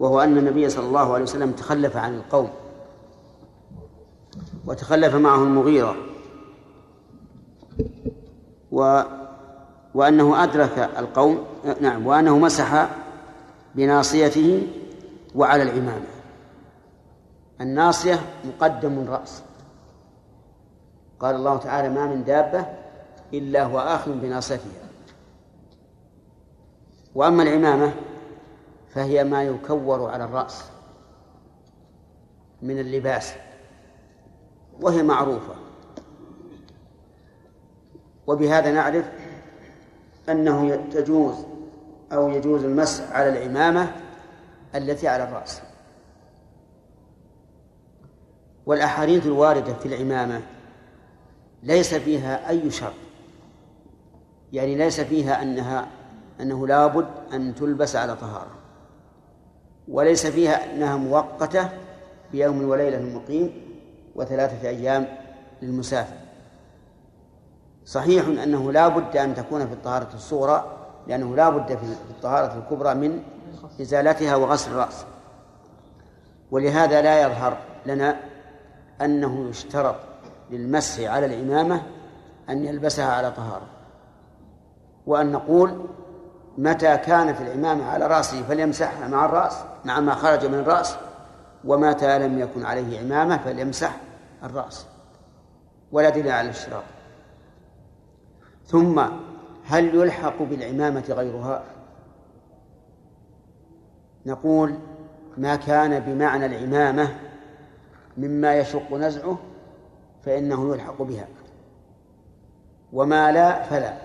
وهو أن النبي صلى الله عليه وسلم تخلف عن القوم وتخلف معه المغيرة. و وأنه أدرك القوم نعم وأنه مسح بناصيته وعلى العمامة الناصية مقدم الرأس قال الله تعالى ما من دابة إلا هو آخذ بناصيتها. وأما العمامة فهي ما يكور على الرأس من اللباس وهي معروفة. وبهذا نعرف أنه تجوز أو يجوز المسح على العمامة التي على الرأس. والأحاديث الواردة في العمامة ليس فيها أي شرط. يعني ليس فيها أنها أنه لابد أن تلبس على طهارة. وليس فيها أنها مؤقتة بيوم وليلة للمقيم وثلاثة أيام للمسافر. صحيح أنه لا بد أن تكون في الطهارة الصغرى لأنه لا بد في الطهارة الكبرى من إزالتها وغسل الرأس. ولهذا لا يظهر لنا أنه يشترط للمسح على العمامة أن يلبسها على طهارة. وأن نقول متى كانت العمامة على رأسه فليمسحها مع الرأس مع ما خرج من الرأس ومتى لم يكن عليه عمامة فليمسح الرأس. ولا دليل على الاشتراط. ثم هل يلحق بالعمامة غيرها؟ نقول ما كان بمعنى العمامة مما يشق نزعه فإنه يلحق بها. وما لا فلا.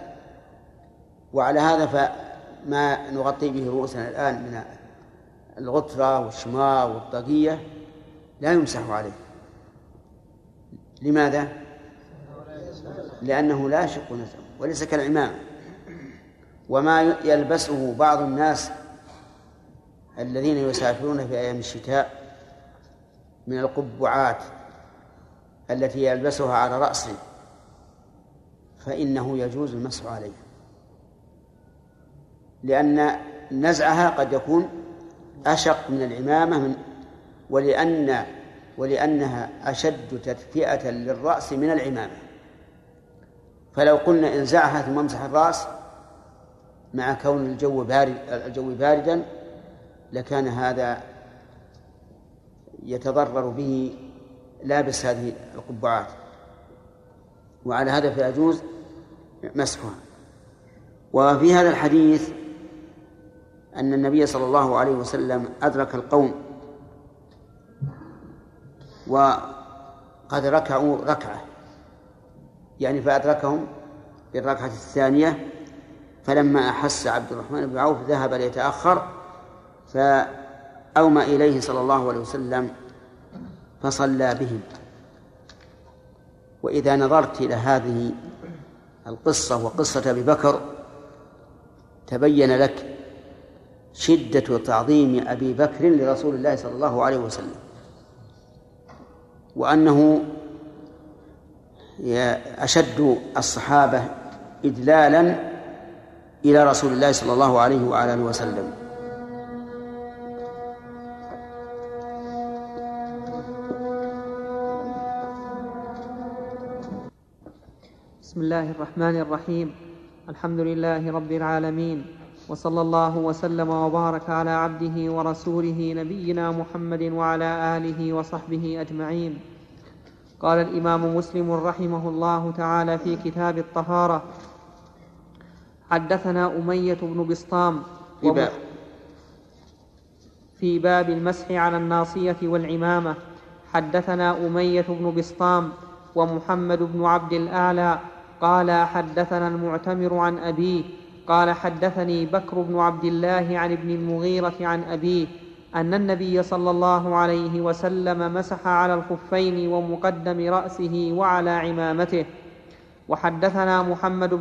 وعلى هذا فما نغطي به رؤوسنا الآن من الغترة والشماغ والطاقية لا يمسح عليه. لماذا؟ لأنه لا يشق نزعه. وليس كالعمامة وما يلبسه بعض الناس الذين يسافرون في أيام الشتاء من القبعات التي يلبسها على رأسه فإنه يجوز المسح عليه لأن نزعها قد يكون أشق من العمامة من ولأن ولأنها أشد تدفئة للرأس من العمامة. فلو قلنا انزعها ثم امسح الرأس مع كون الجو بارد الجو باردا لكان هذا يتضرر به لابس هذه القبعات. وعلى هذا فيجوز مسحها. وفي هذا الحديث أن النبي صلى الله عليه وسلم أدرك القوم وقد ركعوا ركعة. يعني فأدركهم في الركعة الثانية فلما أحس عبد الرحمن بن عوف ذهب ليتأخر فأومى إليه صلى الله عليه وسلم فصلى بهم. وإذا نظرت إلى هذه القصة وقصة أبي بكر تبين لك شدة تعظيم أبي بكر لرسول الله صلى الله عليه وسلم وأنه أشد الصحابة إدلالا إلى رسول الله صلى الله عليه وعلى آله وسلم. بسم الله الرحمن الرحيم. الحمد لله رب العالمين. وصلى الله وسلم وبارك على عبده ورسوله نبينا محمد وعلى آله وصحبه أجمعين. قال الإمام مسلم رحمه الله تعالى في كتاب الطهارة حدثنا أمية بن بسطام في باب. في باب المسح على الناصية والعمامة. حدثنا أمية بن بسطام ومحمد بن عبد الأعلى قال حدثنا المعتمر عن أبيه قال حدثني بكر بن عبد الله عن ابن المغيرة عن أبيه أن النبي صلى الله عليه وسلم مسح على الخفين ومقدم رأسه وعلى عمامته. وحدثنا محمد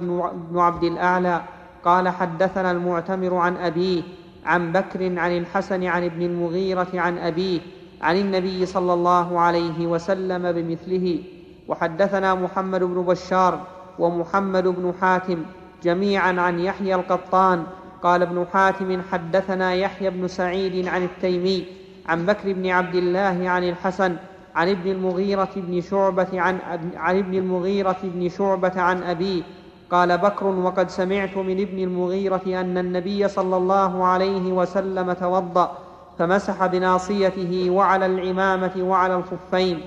بن عبد الأعلى قال حدثنا المعتمر عن أبيه عن بكر عن الحسن عن ابن المغيرة عن أبيه عن النبي صلى الله عليه وسلم بمثله. وحدثنا محمد بن بشار ومحمد بن حاتم جميعا عن يحيى القطان قال ابن حاتم حدثنا يحيى بن سعيد عن التيمي عن بكر بن عبد الله عن الحسن عن ابن المغيرة بن شعبة عن, عن ابن المغيرة بن شعبة عن أبيه قال بكر وقد سمعت من ابن المغيرة أن النبي صلى الله عليه وسلم توضأ فمسح بناصيته وعلى العمامة وعلى الخفين.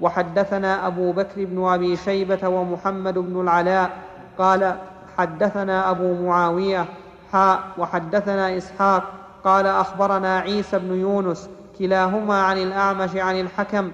وحدثنا أبو بكر بن أبي شيبة ومحمد بن العلاء قال حدثنا أبو معاوية وحدثنا إسحاق قال أخبرنا عيسى بن يونس كلاهما عن الأعمش عن الحكم